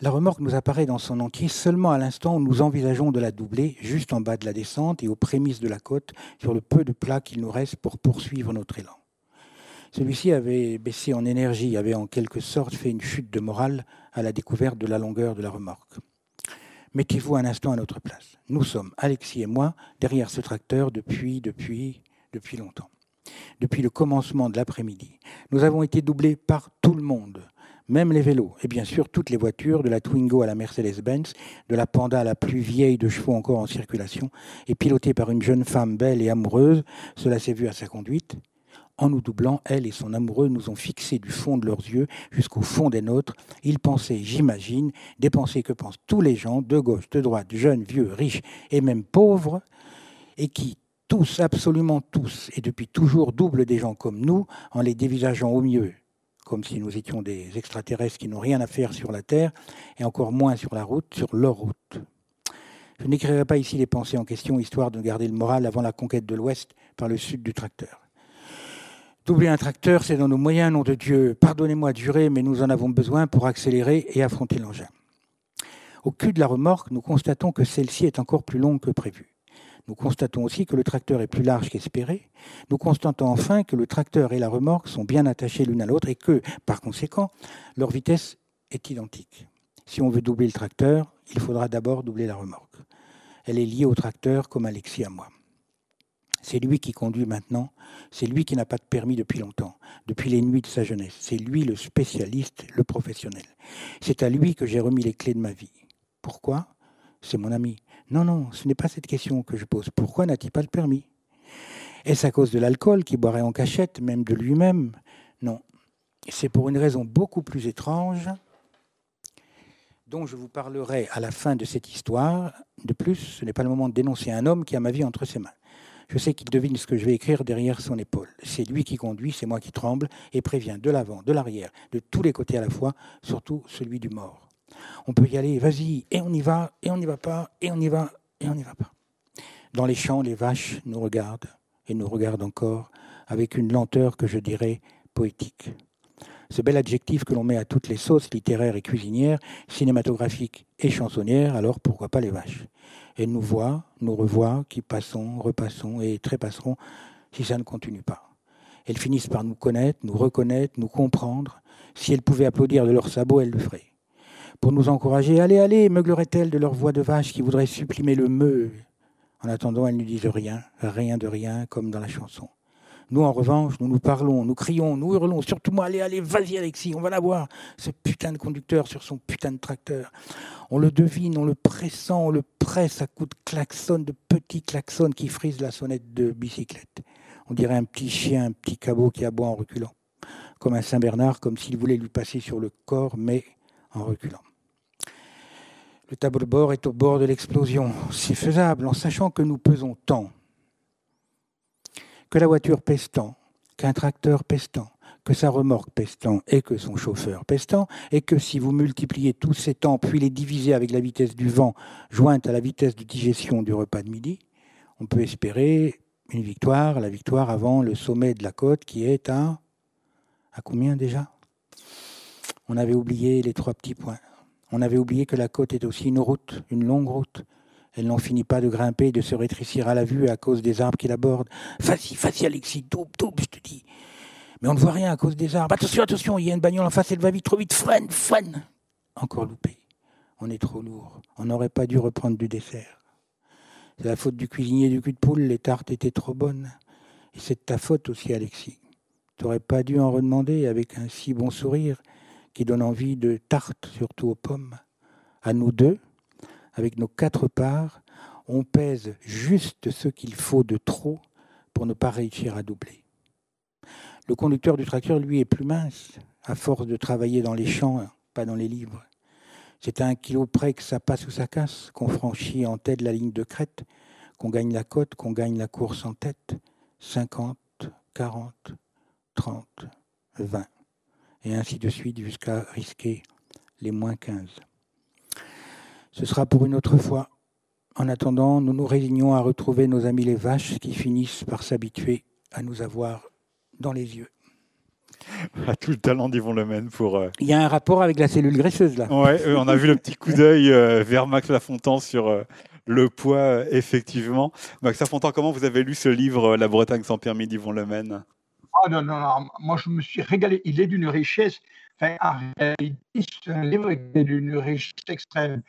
B: La remorque nous apparaît dans son entier seulement à l'instant où nous envisageons de la doubler, juste en bas de la descente et aux prémices de la côte, sur le peu de plat qu'il nous reste pour poursuivre notre élan. Celui-ci avait baissé en énergie, avait en quelque sorte fait une chute de morale à la découverte de la longueur de la remorque. Mettez-vous un instant à notre place. Nous sommes, Alexis et moi, derrière ce tracteur depuis, depuis, depuis longtemps. Depuis le commencement de l'après-midi. Nous avons été doublés par tout le monde même les vélos, et bien sûr toutes les voitures, de la Twingo à la Mercedes-Benz, de la Panda à la plus vieille de chevaux encore en circulation, et pilotée par une jeune femme belle et amoureuse, cela s'est vu à sa conduite. En nous doublant, elle et son amoureux nous ont fixés du fond de leurs yeux jusqu'au fond des nôtres. Ils pensaient, j'imagine, des pensées que pensent tous les gens, de gauche, de droite, jeunes, vieux, riches et même pauvres, et qui, tous, absolument tous, et depuis toujours doublent des gens comme nous, en les dévisageant au mieux comme si nous étions des extraterrestres qui n'ont rien à faire sur la Terre, et encore moins sur la route, sur leur route. Je n'écrirai pas ici les pensées en question, histoire de garder le moral avant la conquête de l'Ouest par le sud du tracteur. Doubler un tracteur, c'est dans nos moyens, nom de Dieu. Pardonnez-moi de jurer, mais nous en avons besoin pour accélérer et affronter l'engin. Au cul de la remorque, nous constatons que celle-ci est encore plus longue que prévu. Nous constatons aussi que le tracteur est plus large qu'espéré. Nous constatons enfin que le tracteur et la remorque sont bien attachés l'une à l'autre et que, par conséquent, leur vitesse est identique. Si on veut doubler le tracteur, il faudra d'abord doubler la remorque. Elle est liée au tracteur comme Alexis à moi. C'est lui qui conduit maintenant, c'est lui qui n'a pas de permis depuis longtemps, depuis les nuits de sa jeunesse. C'est lui le spécialiste, le professionnel. C'est à lui que j'ai remis les clés de ma vie. Pourquoi? C'est mon ami. Non, non, ce n'est pas cette question que je pose. Pourquoi n'a-t-il pas le permis? Est-ce à cause de l'alcool qui boirait en cachette, même de lui-même? Non. C'est pour une raison beaucoup plus étrange dont je vous parlerai à la fin de cette histoire. De plus, ce n'est pas le moment de dénoncer un homme qui a ma vie entre ses mains. Je sais qu'il devine ce que je vais écrire derrière son épaule. C'est lui qui conduit, c'est moi qui tremble et prévient de l'avant, de l'arrière, de tous les côtés à la fois, surtout celui du mort. On peut y aller, vas-y, et on y va, et on n'y va pas, et on y va, et on n'y va pas. Dans les champs, les vaches nous regardent, et nous regardent encore, avec une lenteur que je dirais poétique. Ce bel adjectif que l'on met à toutes les sauces littéraires et cuisinières, cinématographiques et chansonnières, alors pourquoi pas les vaches? Elles nous voient, nous revoient, qui passons, repassons et trépasseront si ça ne continue pas. Elles finissent par nous connaître, nous reconnaître, nous comprendre. Si elles pouvaient applaudir de leurs sabots, elles le feraient pour nous encourager. Allez, allez, meuglerait-elle de leur voix de vache qui voudrait supprimer le me. En attendant, elles ne disent rien, rien de rien, comme dans la chanson. Nous, en revanche, nous nous parlons, nous crions, nous hurlons. Surtout moi, allez, allez, vas-y, Alexis, on va la voir. Ce putain de conducteur sur son putain de tracteur. On le devine, on le pressent, on le presse à coups de klaxon, de petits klaxons qui frisent la sonnette de bicyclette. On dirait un petit chien, un petit cabot qui aboie en reculant. Comme un Saint-Bernard, comme s'il voulait lui passer sur le corps, mais en reculant. Le tableau de bord est au bord de l'explosion. C'est faisable en sachant que nous pesons tant, que la voiture pèse tant, qu'un tracteur pèse tant, que sa remorque pèse tant et que son chauffeur pèse tant, et que si vous multipliez tous ces temps puis les divisez avec la vitesse du vent jointe à la vitesse de digestion du repas de midi, on peut espérer une victoire, la victoire avant le sommet de la côte qui est à à combien déjà? On avait oublié les trois petits points. On avait oublié que la côte est aussi une route, une longue route. Elle n'en finit pas de grimper et de se rétrécir à la vue à cause des arbres qui la bordent. Vas-y, Alexis, double, double, je te dis. Mais on ne voit rien à cause des arbres. Attention, attention, il y a une bagnole en face, elle va vite, trop vite, freine, freine. Encore loupé. On est trop lourd. On n'aurait pas dû reprendre du dessert. C'est la faute du cuisinier du cul de poule, les tartes étaient trop bonnes. Et c'est de ta faute aussi, Alexis. Tu n'aurais pas dû en redemander avec un si bon sourire qui donne envie de tarte, surtout aux pommes. À nous deux, avec nos quatre parts, on pèse juste ce qu'il faut de trop pour ne pas réussir à doubler. Le conducteur du tracteur, lui, est plus mince, à force de travailler dans les champs, pas dans les livres. C'est à un kilo près que ça passe ou ça casse, qu'on franchit en tête la ligne de crête, qu'on gagne la côte, qu'on gagne la course en tête. 50, 40, 30, 20 et ainsi de suite jusqu'à risquer les moins 15. Ce sera pour une autre fois. En attendant, nous nous résignons à retrouver nos amis les vaches qui finissent par s'habituer à nous avoir dans les yeux.
A: a tout le talent d'Yvon Lemaine pour. Euh,
B: Il y a un rapport avec la cellule graisseuse là.
A: Ouais, on a vu le petit coup d'œil vers Max Lafontan sur le poids, effectivement. Max Lafontan, comment vous avez lu ce livre, La Bretagne sans permis d'Yvon Lemaine?
C: Oh non, non, non, moi je me suis régalé. Il est d'une richesse. Un livre est d'une richesse extrême.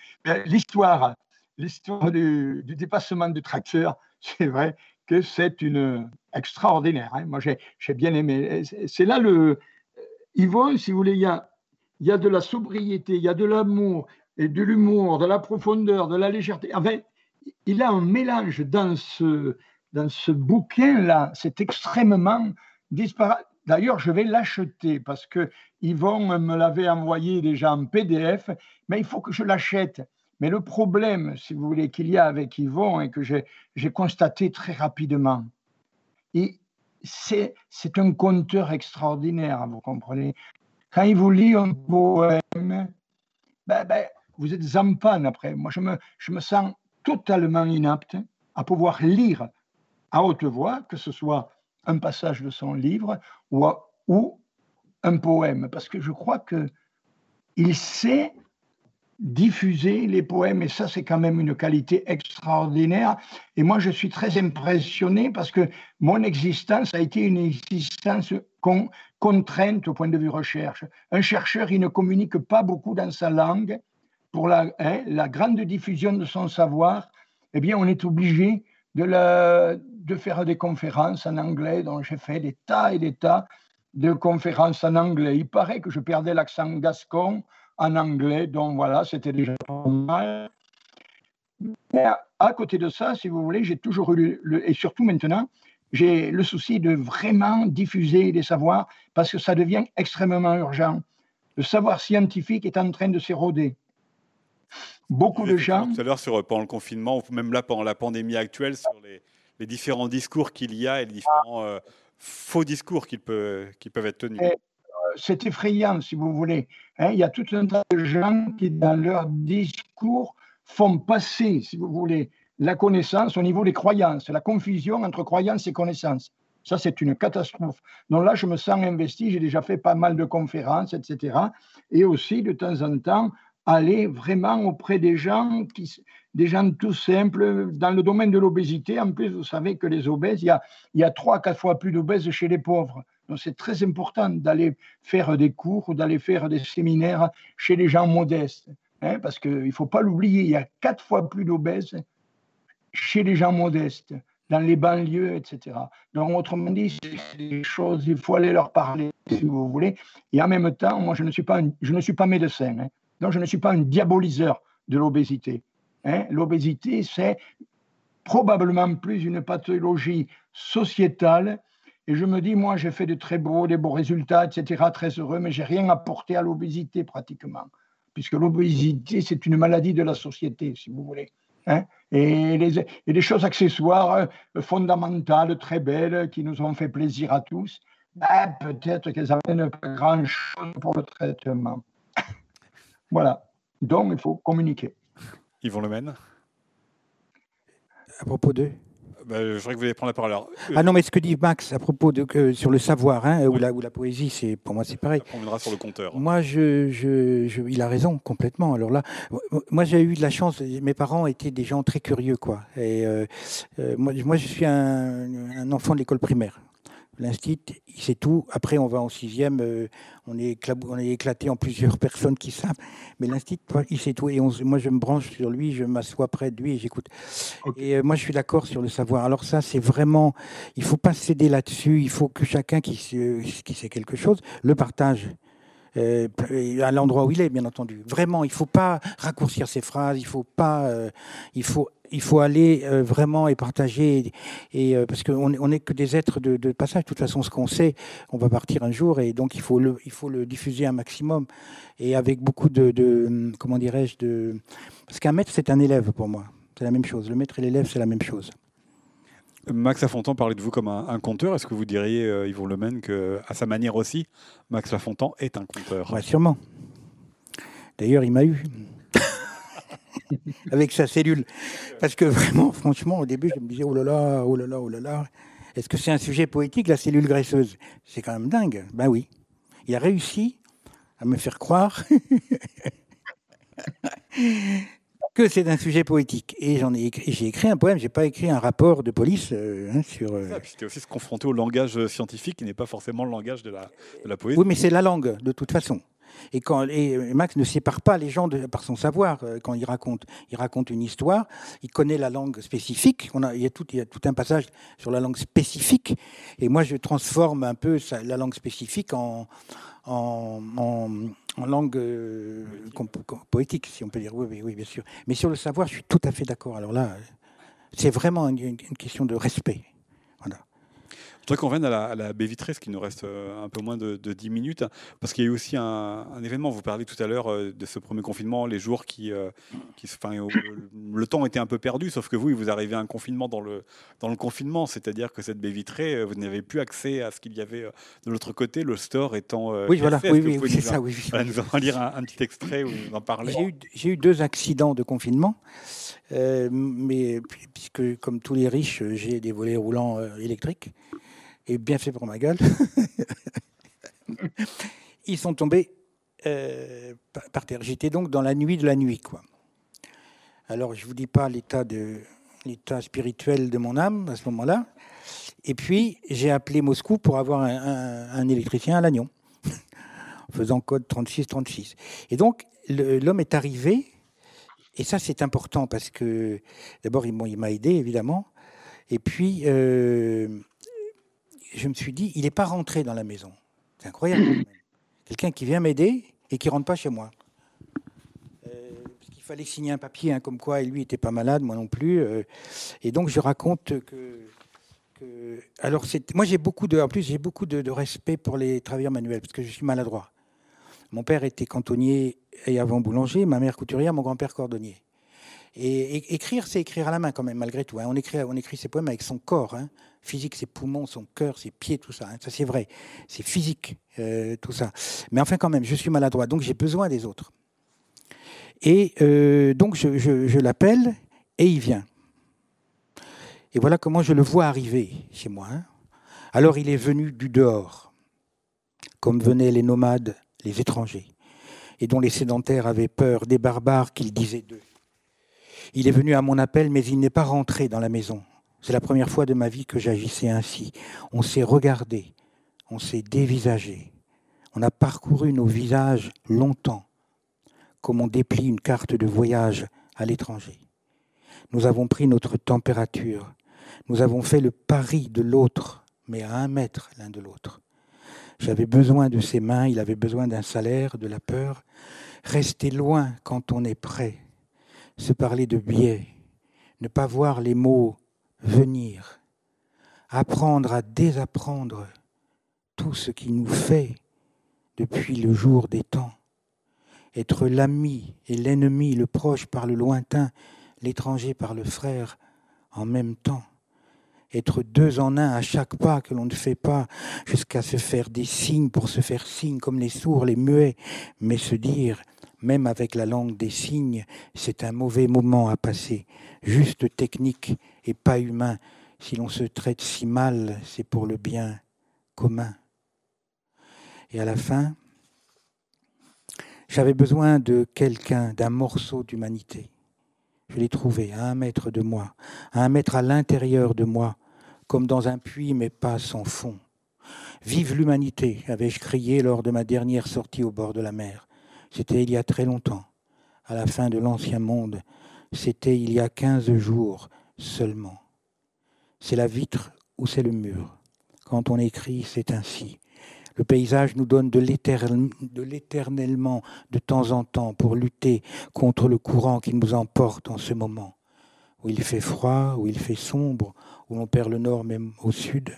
C: L'histoire, l'histoire du, dépassement du tracteur, c'est vrai que c'est une extraordinaire. Hein. Moi, j'ai bien aimé. C'est là le Yvon, si vous voulez, il y a, y a de la sobriété, il y a de l'amour de l'humour, de la profondeur, de la légèreté. Enfin, il a un mélange dans ce, dans ce bouquin-là. C'est extrêmement disparate. D'ailleurs, je vais l'acheter parce que Yvon me l'avait envoyé déjà en PDF, mais il faut que je l'achète. Mais le problème, si vous voulez, qu'il y a avec Yvon et que j'ai constaté très rapidement, c'est un conteur extraordinaire, vous comprenez. Quand il vous lit un poème, ben, ben, vous êtes en panne après. Moi, je me, je me sens totalement inapte à pouvoir lire à haute voix, que ce soit un passage de son livre ou, un poème, parce que je crois que il sait diffuser les poèmes, et ça c'est quand même une qualité extraordinaire. Et moi je suis très impressionné parce que mon existence a été une existence contrainte au point de vue recherche. Un chercheur, il ne communique pas beaucoup dans sa langue. Pour la, hein, la grande diffusion de son savoir, eh bien on est obligé de, la, de faire des conférences en anglais, dont j'ai fait des tas et des tas de conférences en anglais. Il paraît que je perdais l'accent gascon en anglais, donc voilà, c'était déjà pas mal. Mais à côté de ça, si vous voulez, j'ai toujours eu, le, et surtout maintenant, j'ai le souci de vraiment diffuser les savoirs parce que ça devient extrêmement urgent. Le savoir scientifique est en train de s'éroder. Beaucoup de gens.
A: Tout à l'heure, sur, pendant le confinement, ou même là, pendant la pandémie actuelle, sur les, les différents discours qu'il y a et les différents euh, faux discours qui, peuvent être tenus. Euh,
C: c'est effrayant, si vous voulez. Hein. il y a tout un tas de gens qui, dans leur discours, font passer, si vous voulez, la connaissance au niveau des croyances, la confusion entre croyances et connaissances. Ça, c'est une catastrophe. Donc là, je me sens investi, j'ai déjà fait pas mal de conférences, etc. Et aussi, de temps en temps, aller vraiment auprès des gens, des gens tout simples. Dans le domaine de l'obésité, en plus, vous savez que les obèses, il y a, il y a 3 quatre fois plus d'obèses chez les pauvres. Donc c'est très important d'aller faire des cours ou d'aller faire des séminaires chez les gens modestes. Hein, parce qu'il ne faut pas l'oublier, il y a quatre fois plus d'obèses chez les gens modestes, dans les banlieues, etc. Donc, autrement dit, c'est des choses, il faut aller leur parler, si vous voulez. Et en même temps, moi, je ne suis pas, je ne suis pas médecin. Hein. Donc, je ne suis pas un diaboliseur de l'obésité. Hein. L'obésité, c'est probablement plus une pathologie sociétale. Et je me dis, moi, j'ai fait de très beaux, des beaux résultats, etc., très heureux, mais j'ai rien apporté à l'obésité pratiquement, puisque l'obésité, c'est une maladie de la société, si vous voulez. Hein. et, les, choses accessoires euh, fondamentales, très belles, qui nous ont fait plaisir à tous, ben, peut-être qu'elles n'avaient pas grand-chose pour le traitement. Voilà. Donc, il faut communiquer.
A: Yvon Lemaine
B: À propos d'eux
A: bah, je voudrais que vous alliez prendre la parole. Alors,
B: ah non, mais ce que dit Max à propos de sur le savoir, hein, ou, la, ou la poésie, c'est pour moi c'est pareil.
A: on viendra sur le compteur.
B: Moi, je, je, il a raison complètement. Alors là, moi j'ai eu de la chance. Mes parents étaient des gens très curieux, quoi. Et euh, euh, moi, moi, je suis un, un enfant de l'école primaire. L'instit, c'est tout. Après, on va en sixième, euh, on, est on est éclaté en plusieurs personnes qui savent. Mais l'instit, il sait tout. Et moi, je me branche sur lui, je m'assois près de lui et j'écoute. Et euh, moi, je suis d'accord sur le savoir. Alors ça, c'est vraiment, il faut pas céder là-dessus. Il faut que chacun qui, qui sait quelque chose le partage. Euh, à l'endroit où il est, bien entendu. Vraiment, il ne faut pas raccourcir ses phrases, il faut pas, il faut il faut aller euh, vraiment et partager, et, euh, parce qu'on n'est que des êtres de, passage. De toute façon, ce qu'on sait, on va partir un jour, et donc il faut le, il faut le diffuser un maximum, et avec beaucoup de, comment dirais-je, de... parce qu'un maître, c'est un élève pour moi. C'est la même chose. Le maître et l'élève, c'est la même chose.
A: Max Lafontan parlait de vous comme un, conteur. Est-ce que vous diriez, euh, Yvon Lemaine, qu'à sa manière aussi, Max Lafontan est un conteur?
B: Ouais, Sûrement. D'ailleurs, il m'a eu. avec sa cellule. Parce que vraiment, franchement, au début, je me disais, oh là là, oh là là, oh là là, est-ce que c'est un sujet poétique, la cellule graisseuse? C'est quand même dingue. Ben oui, Il a réussi à me faire croire que c'est un sujet poétique. Et j'en ai écrit, j'ai écrit un poème. J'ai pas écrit un rapport de police euh, hein, sur. Euh...
A: C'était aussi se confronter au langage scientifique, qui n'est pas forcément le langage de la, de la poésie.
B: Oui, mais c'est la langue de toute façon. Et, quand, et Max ne sépare pas les gens de, par son savoir euh, quand il raconte. Il raconte une histoire, il connaît la langue spécifique. On a, il, y a tout, il y a tout un passage sur la langue spécifique. Et moi, je transforme un peu la langue spécifique en, en, en, en langue euh, poétique, si on peut dire. Oui, oui, oui, bien sûr. Mais sur le savoir, je suis tout à fait d'accord. Alors là, c'est vraiment une, une, question de respect.
A: Je voudrais qu'on revienne à la, à la, baie vitrée, ce qui nous reste euh, un peu moins de, de 10 minutes, parce qu'il y a eu aussi un, un, événement. Vous parliez tout à l'heure euh, de ce premier confinement, les jours qui, euh, qui enfin, le temps était un peu perdu, sauf que vous, vous arrivez à un confinement dans le, dans le confinement, c'est-à-dire que cette baie vitrée, vous n'avez plus accès à ce qu'il y avait de l'autre côté, le store étant.
B: oui, voilà, oui, oui, oui c'est ça, oui.
A: Voilà, nous allons lire un, un, petit extrait où vous en parlez.
B: J'ai eu, eu, deux accidents de confinement. Euh, mais puisque, comme tous les riches, j'ai des volets roulants électriques, et bien fait pour ma gueule, ils sont tombés euh, par terre. J'étais donc dans la nuit de la nuit, quoi. Alors, je vous dis pas l'état de l'état spirituel de mon âme à ce moment-là. Et puis, j'ai appelé Moscou pour avoir un électricien à Lannion, en faisant code 3636. Et donc, l'homme est arrivé et ça, c'est important parce que d'abord, il m'a aidé, évidemment. Et puis, euh, je me suis dit, il n'est pas rentré dans la maison. C'est incroyable. Quelqu'un qui vient m'aider et qui ne rentre pas chez moi. Euh, parce qu'il fallait signer un papier, hein, comme quoi lui n'était pas malade, moi non plus. Euh, et donc, je raconte que. que alors, moi, j'ai beaucoup de. En plus, j'ai beaucoup de, de respect pour les travailleurs manuels parce que je suis maladroit. Mon père était cantonnier et avant boulanger, ma mère couturière, mon grand-père cordonnier. Et, et, écrire, c'est écrire à la main quand même, malgré tout. Hein. On, écrit, on écrit ses poèmes avec son corps, hein. Physique, ses poumons, son cœur, ses pieds, tout ça. Hein. Ça, c'est vrai. C'est physique, euh, tout ça. Mais enfin, quand même, je suis maladroit, donc j'ai besoin des autres. Et euh, donc, je, l'appelle et il vient. Et voilà comment je le vois arriver chez moi. Hein. Alors, il est venu du dehors, comme venaient les nomades les étrangers, et dont les sédentaires avaient peur des barbares qu'ils disaient d'eux. Il est venu à mon appel, mais il n'est pas rentré dans la maison. C'est la première fois de ma vie que j'agissais ainsi. On s'est regardé, on s'est dévisagé, on a parcouru nos visages longtemps, comme on déplie une carte de voyage à l'étranger. Nous avons pris notre température, nous avons fait le pari de l'autre, mais à un mètre l'un de l'autre. J'avais besoin de ses mains, il avait besoin d'un salaire, de la peur. Rester loin quand on est prêt, se parler de biais, ne pas voir les mots venir, apprendre à désapprendre tout ce qui nous fait depuis le jour des temps, être l'ami et l'ennemi, le proche par le lointain, l'étranger par le frère en même temps. Être deux en un à chaque pas que l'on ne fait pas, jusqu'à se faire des signes pour se faire signe comme les sourds, les muets, mais se dire, même avec la langue des signes, c'est un mauvais moment à passer, juste technique et pas humain. Si l'on se traite si mal, c'est pour le bien commun. Et à la fin, j'avais besoin de quelqu'un, d'un morceau d'humanité. Je l'ai trouvé à un mètre de moi, à un mètre à l'intérieur de moi, comme dans un puits, mais pas sans fond. Vive l'humanité, avais-je crié lors de ma dernière sortie au bord de la mer. C'était il y a très longtemps, à la fin de l'ancien monde. C'était il y a quinze jours seulement. C'est la vitre ou c'est le mur? Quand on écrit, c'est ainsi. Le paysage nous donne de l'éternellement de temps en temps pour lutter contre le courant qui nous emporte en ce moment, où il fait froid, où il fait sombre, où l'on perd le nord même au sud,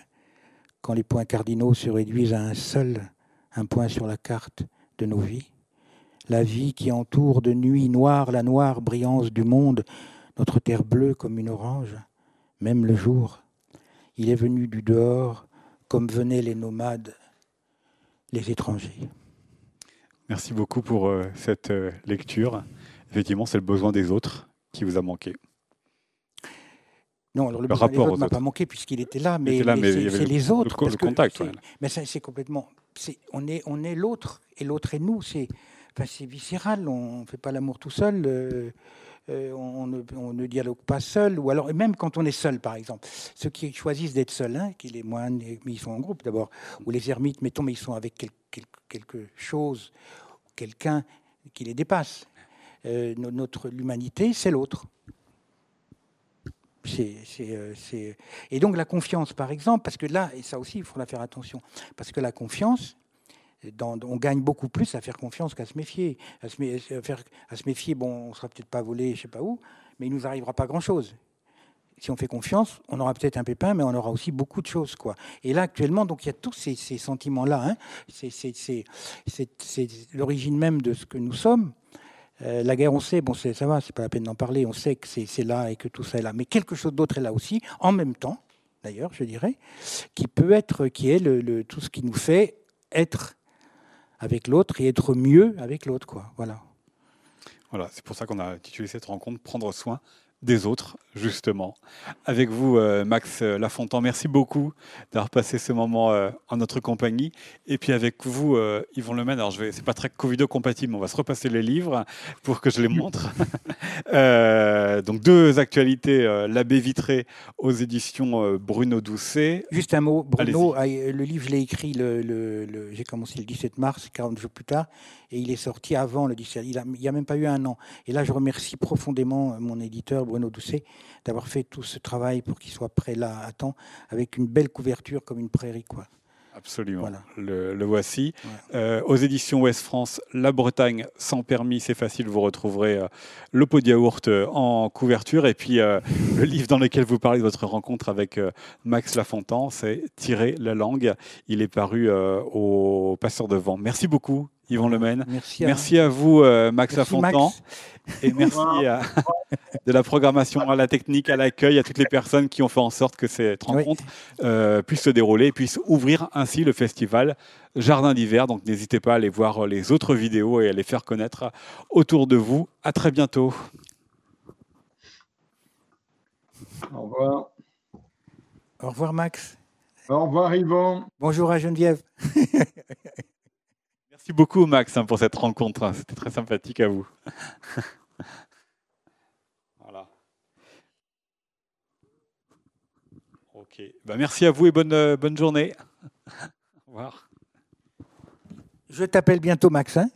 B: quand les points cardinaux se réduisent à un seul, un point sur la carte de nos vies. La vie qui entoure de nuit noire la noire brillance du monde, notre terre bleue comme une orange, même le jour. Il est venu du dehors comme venaient les nomades, les étrangers.
A: Merci beaucoup pour euh, cette euh, lecture. Effectivement, c'est le besoin des autres qui vous a manqué.
B: Non, alors le, le rapport ne m'a pas manqué puisqu'il était là, mais, mais, mais c'est les autres.
A: Le, le contact.
B: Que, ouais. Mais c'est complètement on est, on est l'autre et l'autre est nous. C'est enfin, viscéral. On ne fait pas l'amour tout seul. Euh, euh, on, ne, dialogue pas seul, ou alors même quand on est seul, par exemple. Ceux qui choisissent d'être seuls, hein, qui les moines, mais ils sont en groupe d'abord, ou les ermites, mettons, mais ils sont avec quelque chose, quelqu'un qui les dépasse. Euh, notre l'humanité, c'est l'autre. Et donc la confiance, par exemple, parce que là, et ça aussi, il faut faire attention, parce que la confiance, on gagne beaucoup plus à faire confiance qu'à se méfier. À se, faire, à se méfier, bon, on ne sera peut-être pas volé, je ne sais pas où, mais il ne nous arrivera pas grand-chose. Si on fait confiance, on aura peut-être un pépin, mais on aura aussi beaucoup de choses. Quoi. Et là, actuellement, donc, il y a tous ces, sentiments-là. Hein. C'est l'origine même de ce que nous sommes. Euh, la guerre, on sait, bon, ça va, c'est pas la peine d'en parler, on sait que c'est là et que tout ça est là. Mais quelque chose d'autre est là aussi, en même temps, d'ailleurs, je dirais, qui peut être, qui est tout ce qui nous fait être avec l'autre et être mieux avec l'autre, quoi. Voilà.
A: Voilà, c'est pour ça qu'on a intitulé cette rencontre Prendre soin des autres, justement. Avec vous, euh, Max Lafontaine, merci beaucoup d'avoir passé ce moment euh, en notre compagnie. Et puis avec vous, euh, Yvon Lemaine, alors je vais, c'est pas très Covido compatible, on va se repasser les livres pour que je les montre. donc deux actualités, L'abbé vitré aux éditions Bruno Doucet.
B: Juste un mot, Bruno, le livre, je l'ai écrit, le, j'ai commencé le 17 mars, 40 jours plus tard, et il est sorti avant le 17. Il n'y a, a, même pas eu un an. Et là, je remercie profondément mon éditeur, Bruno Doucet, d'avoir fait tout ce travail pour qu'il soit prêt là à temps, avec une belle couverture comme une prairie. Quoi.
A: Absolument. Le, voici. Euh, aux éditions Ouest France, La Bretagne sans permis, c'est facile. Vous retrouverez euh, le pot de yaourt euh, en couverture. Et puis le livre dans lequel vous parlez de votre rencontre avec Max Lafontaine, c'est Tirer la langue. Il est paru au Passeur de Vent. Merci beaucoup, Yvon Lemaine.
B: Merci
A: à, merci à vous, Max Lafontaine. Et merci de la programmation, à la technique, à l'accueil, à toutes les personnes qui ont fait en sorte que cette rencontre euh, puisse se dérouler et puisse ouvrir ainsi le festival Jardin d'hiver. Donc n'hésitez pas à aller voir les autres vidéos et à les faire connaître autour de vous. À très bientôt.
C: Au revoir.
B: Au revoir Max.
C: Au revoir Yvon.
B: Bonjour à Geneviève.
A: Merci beaucoup Max hein, pour cette rencontre. C'était très sympathique à vous. Bah, merci à vous et bonne, euh, bonne journée. Au revoir.
B: Je t'appelle bientôt Max. Hein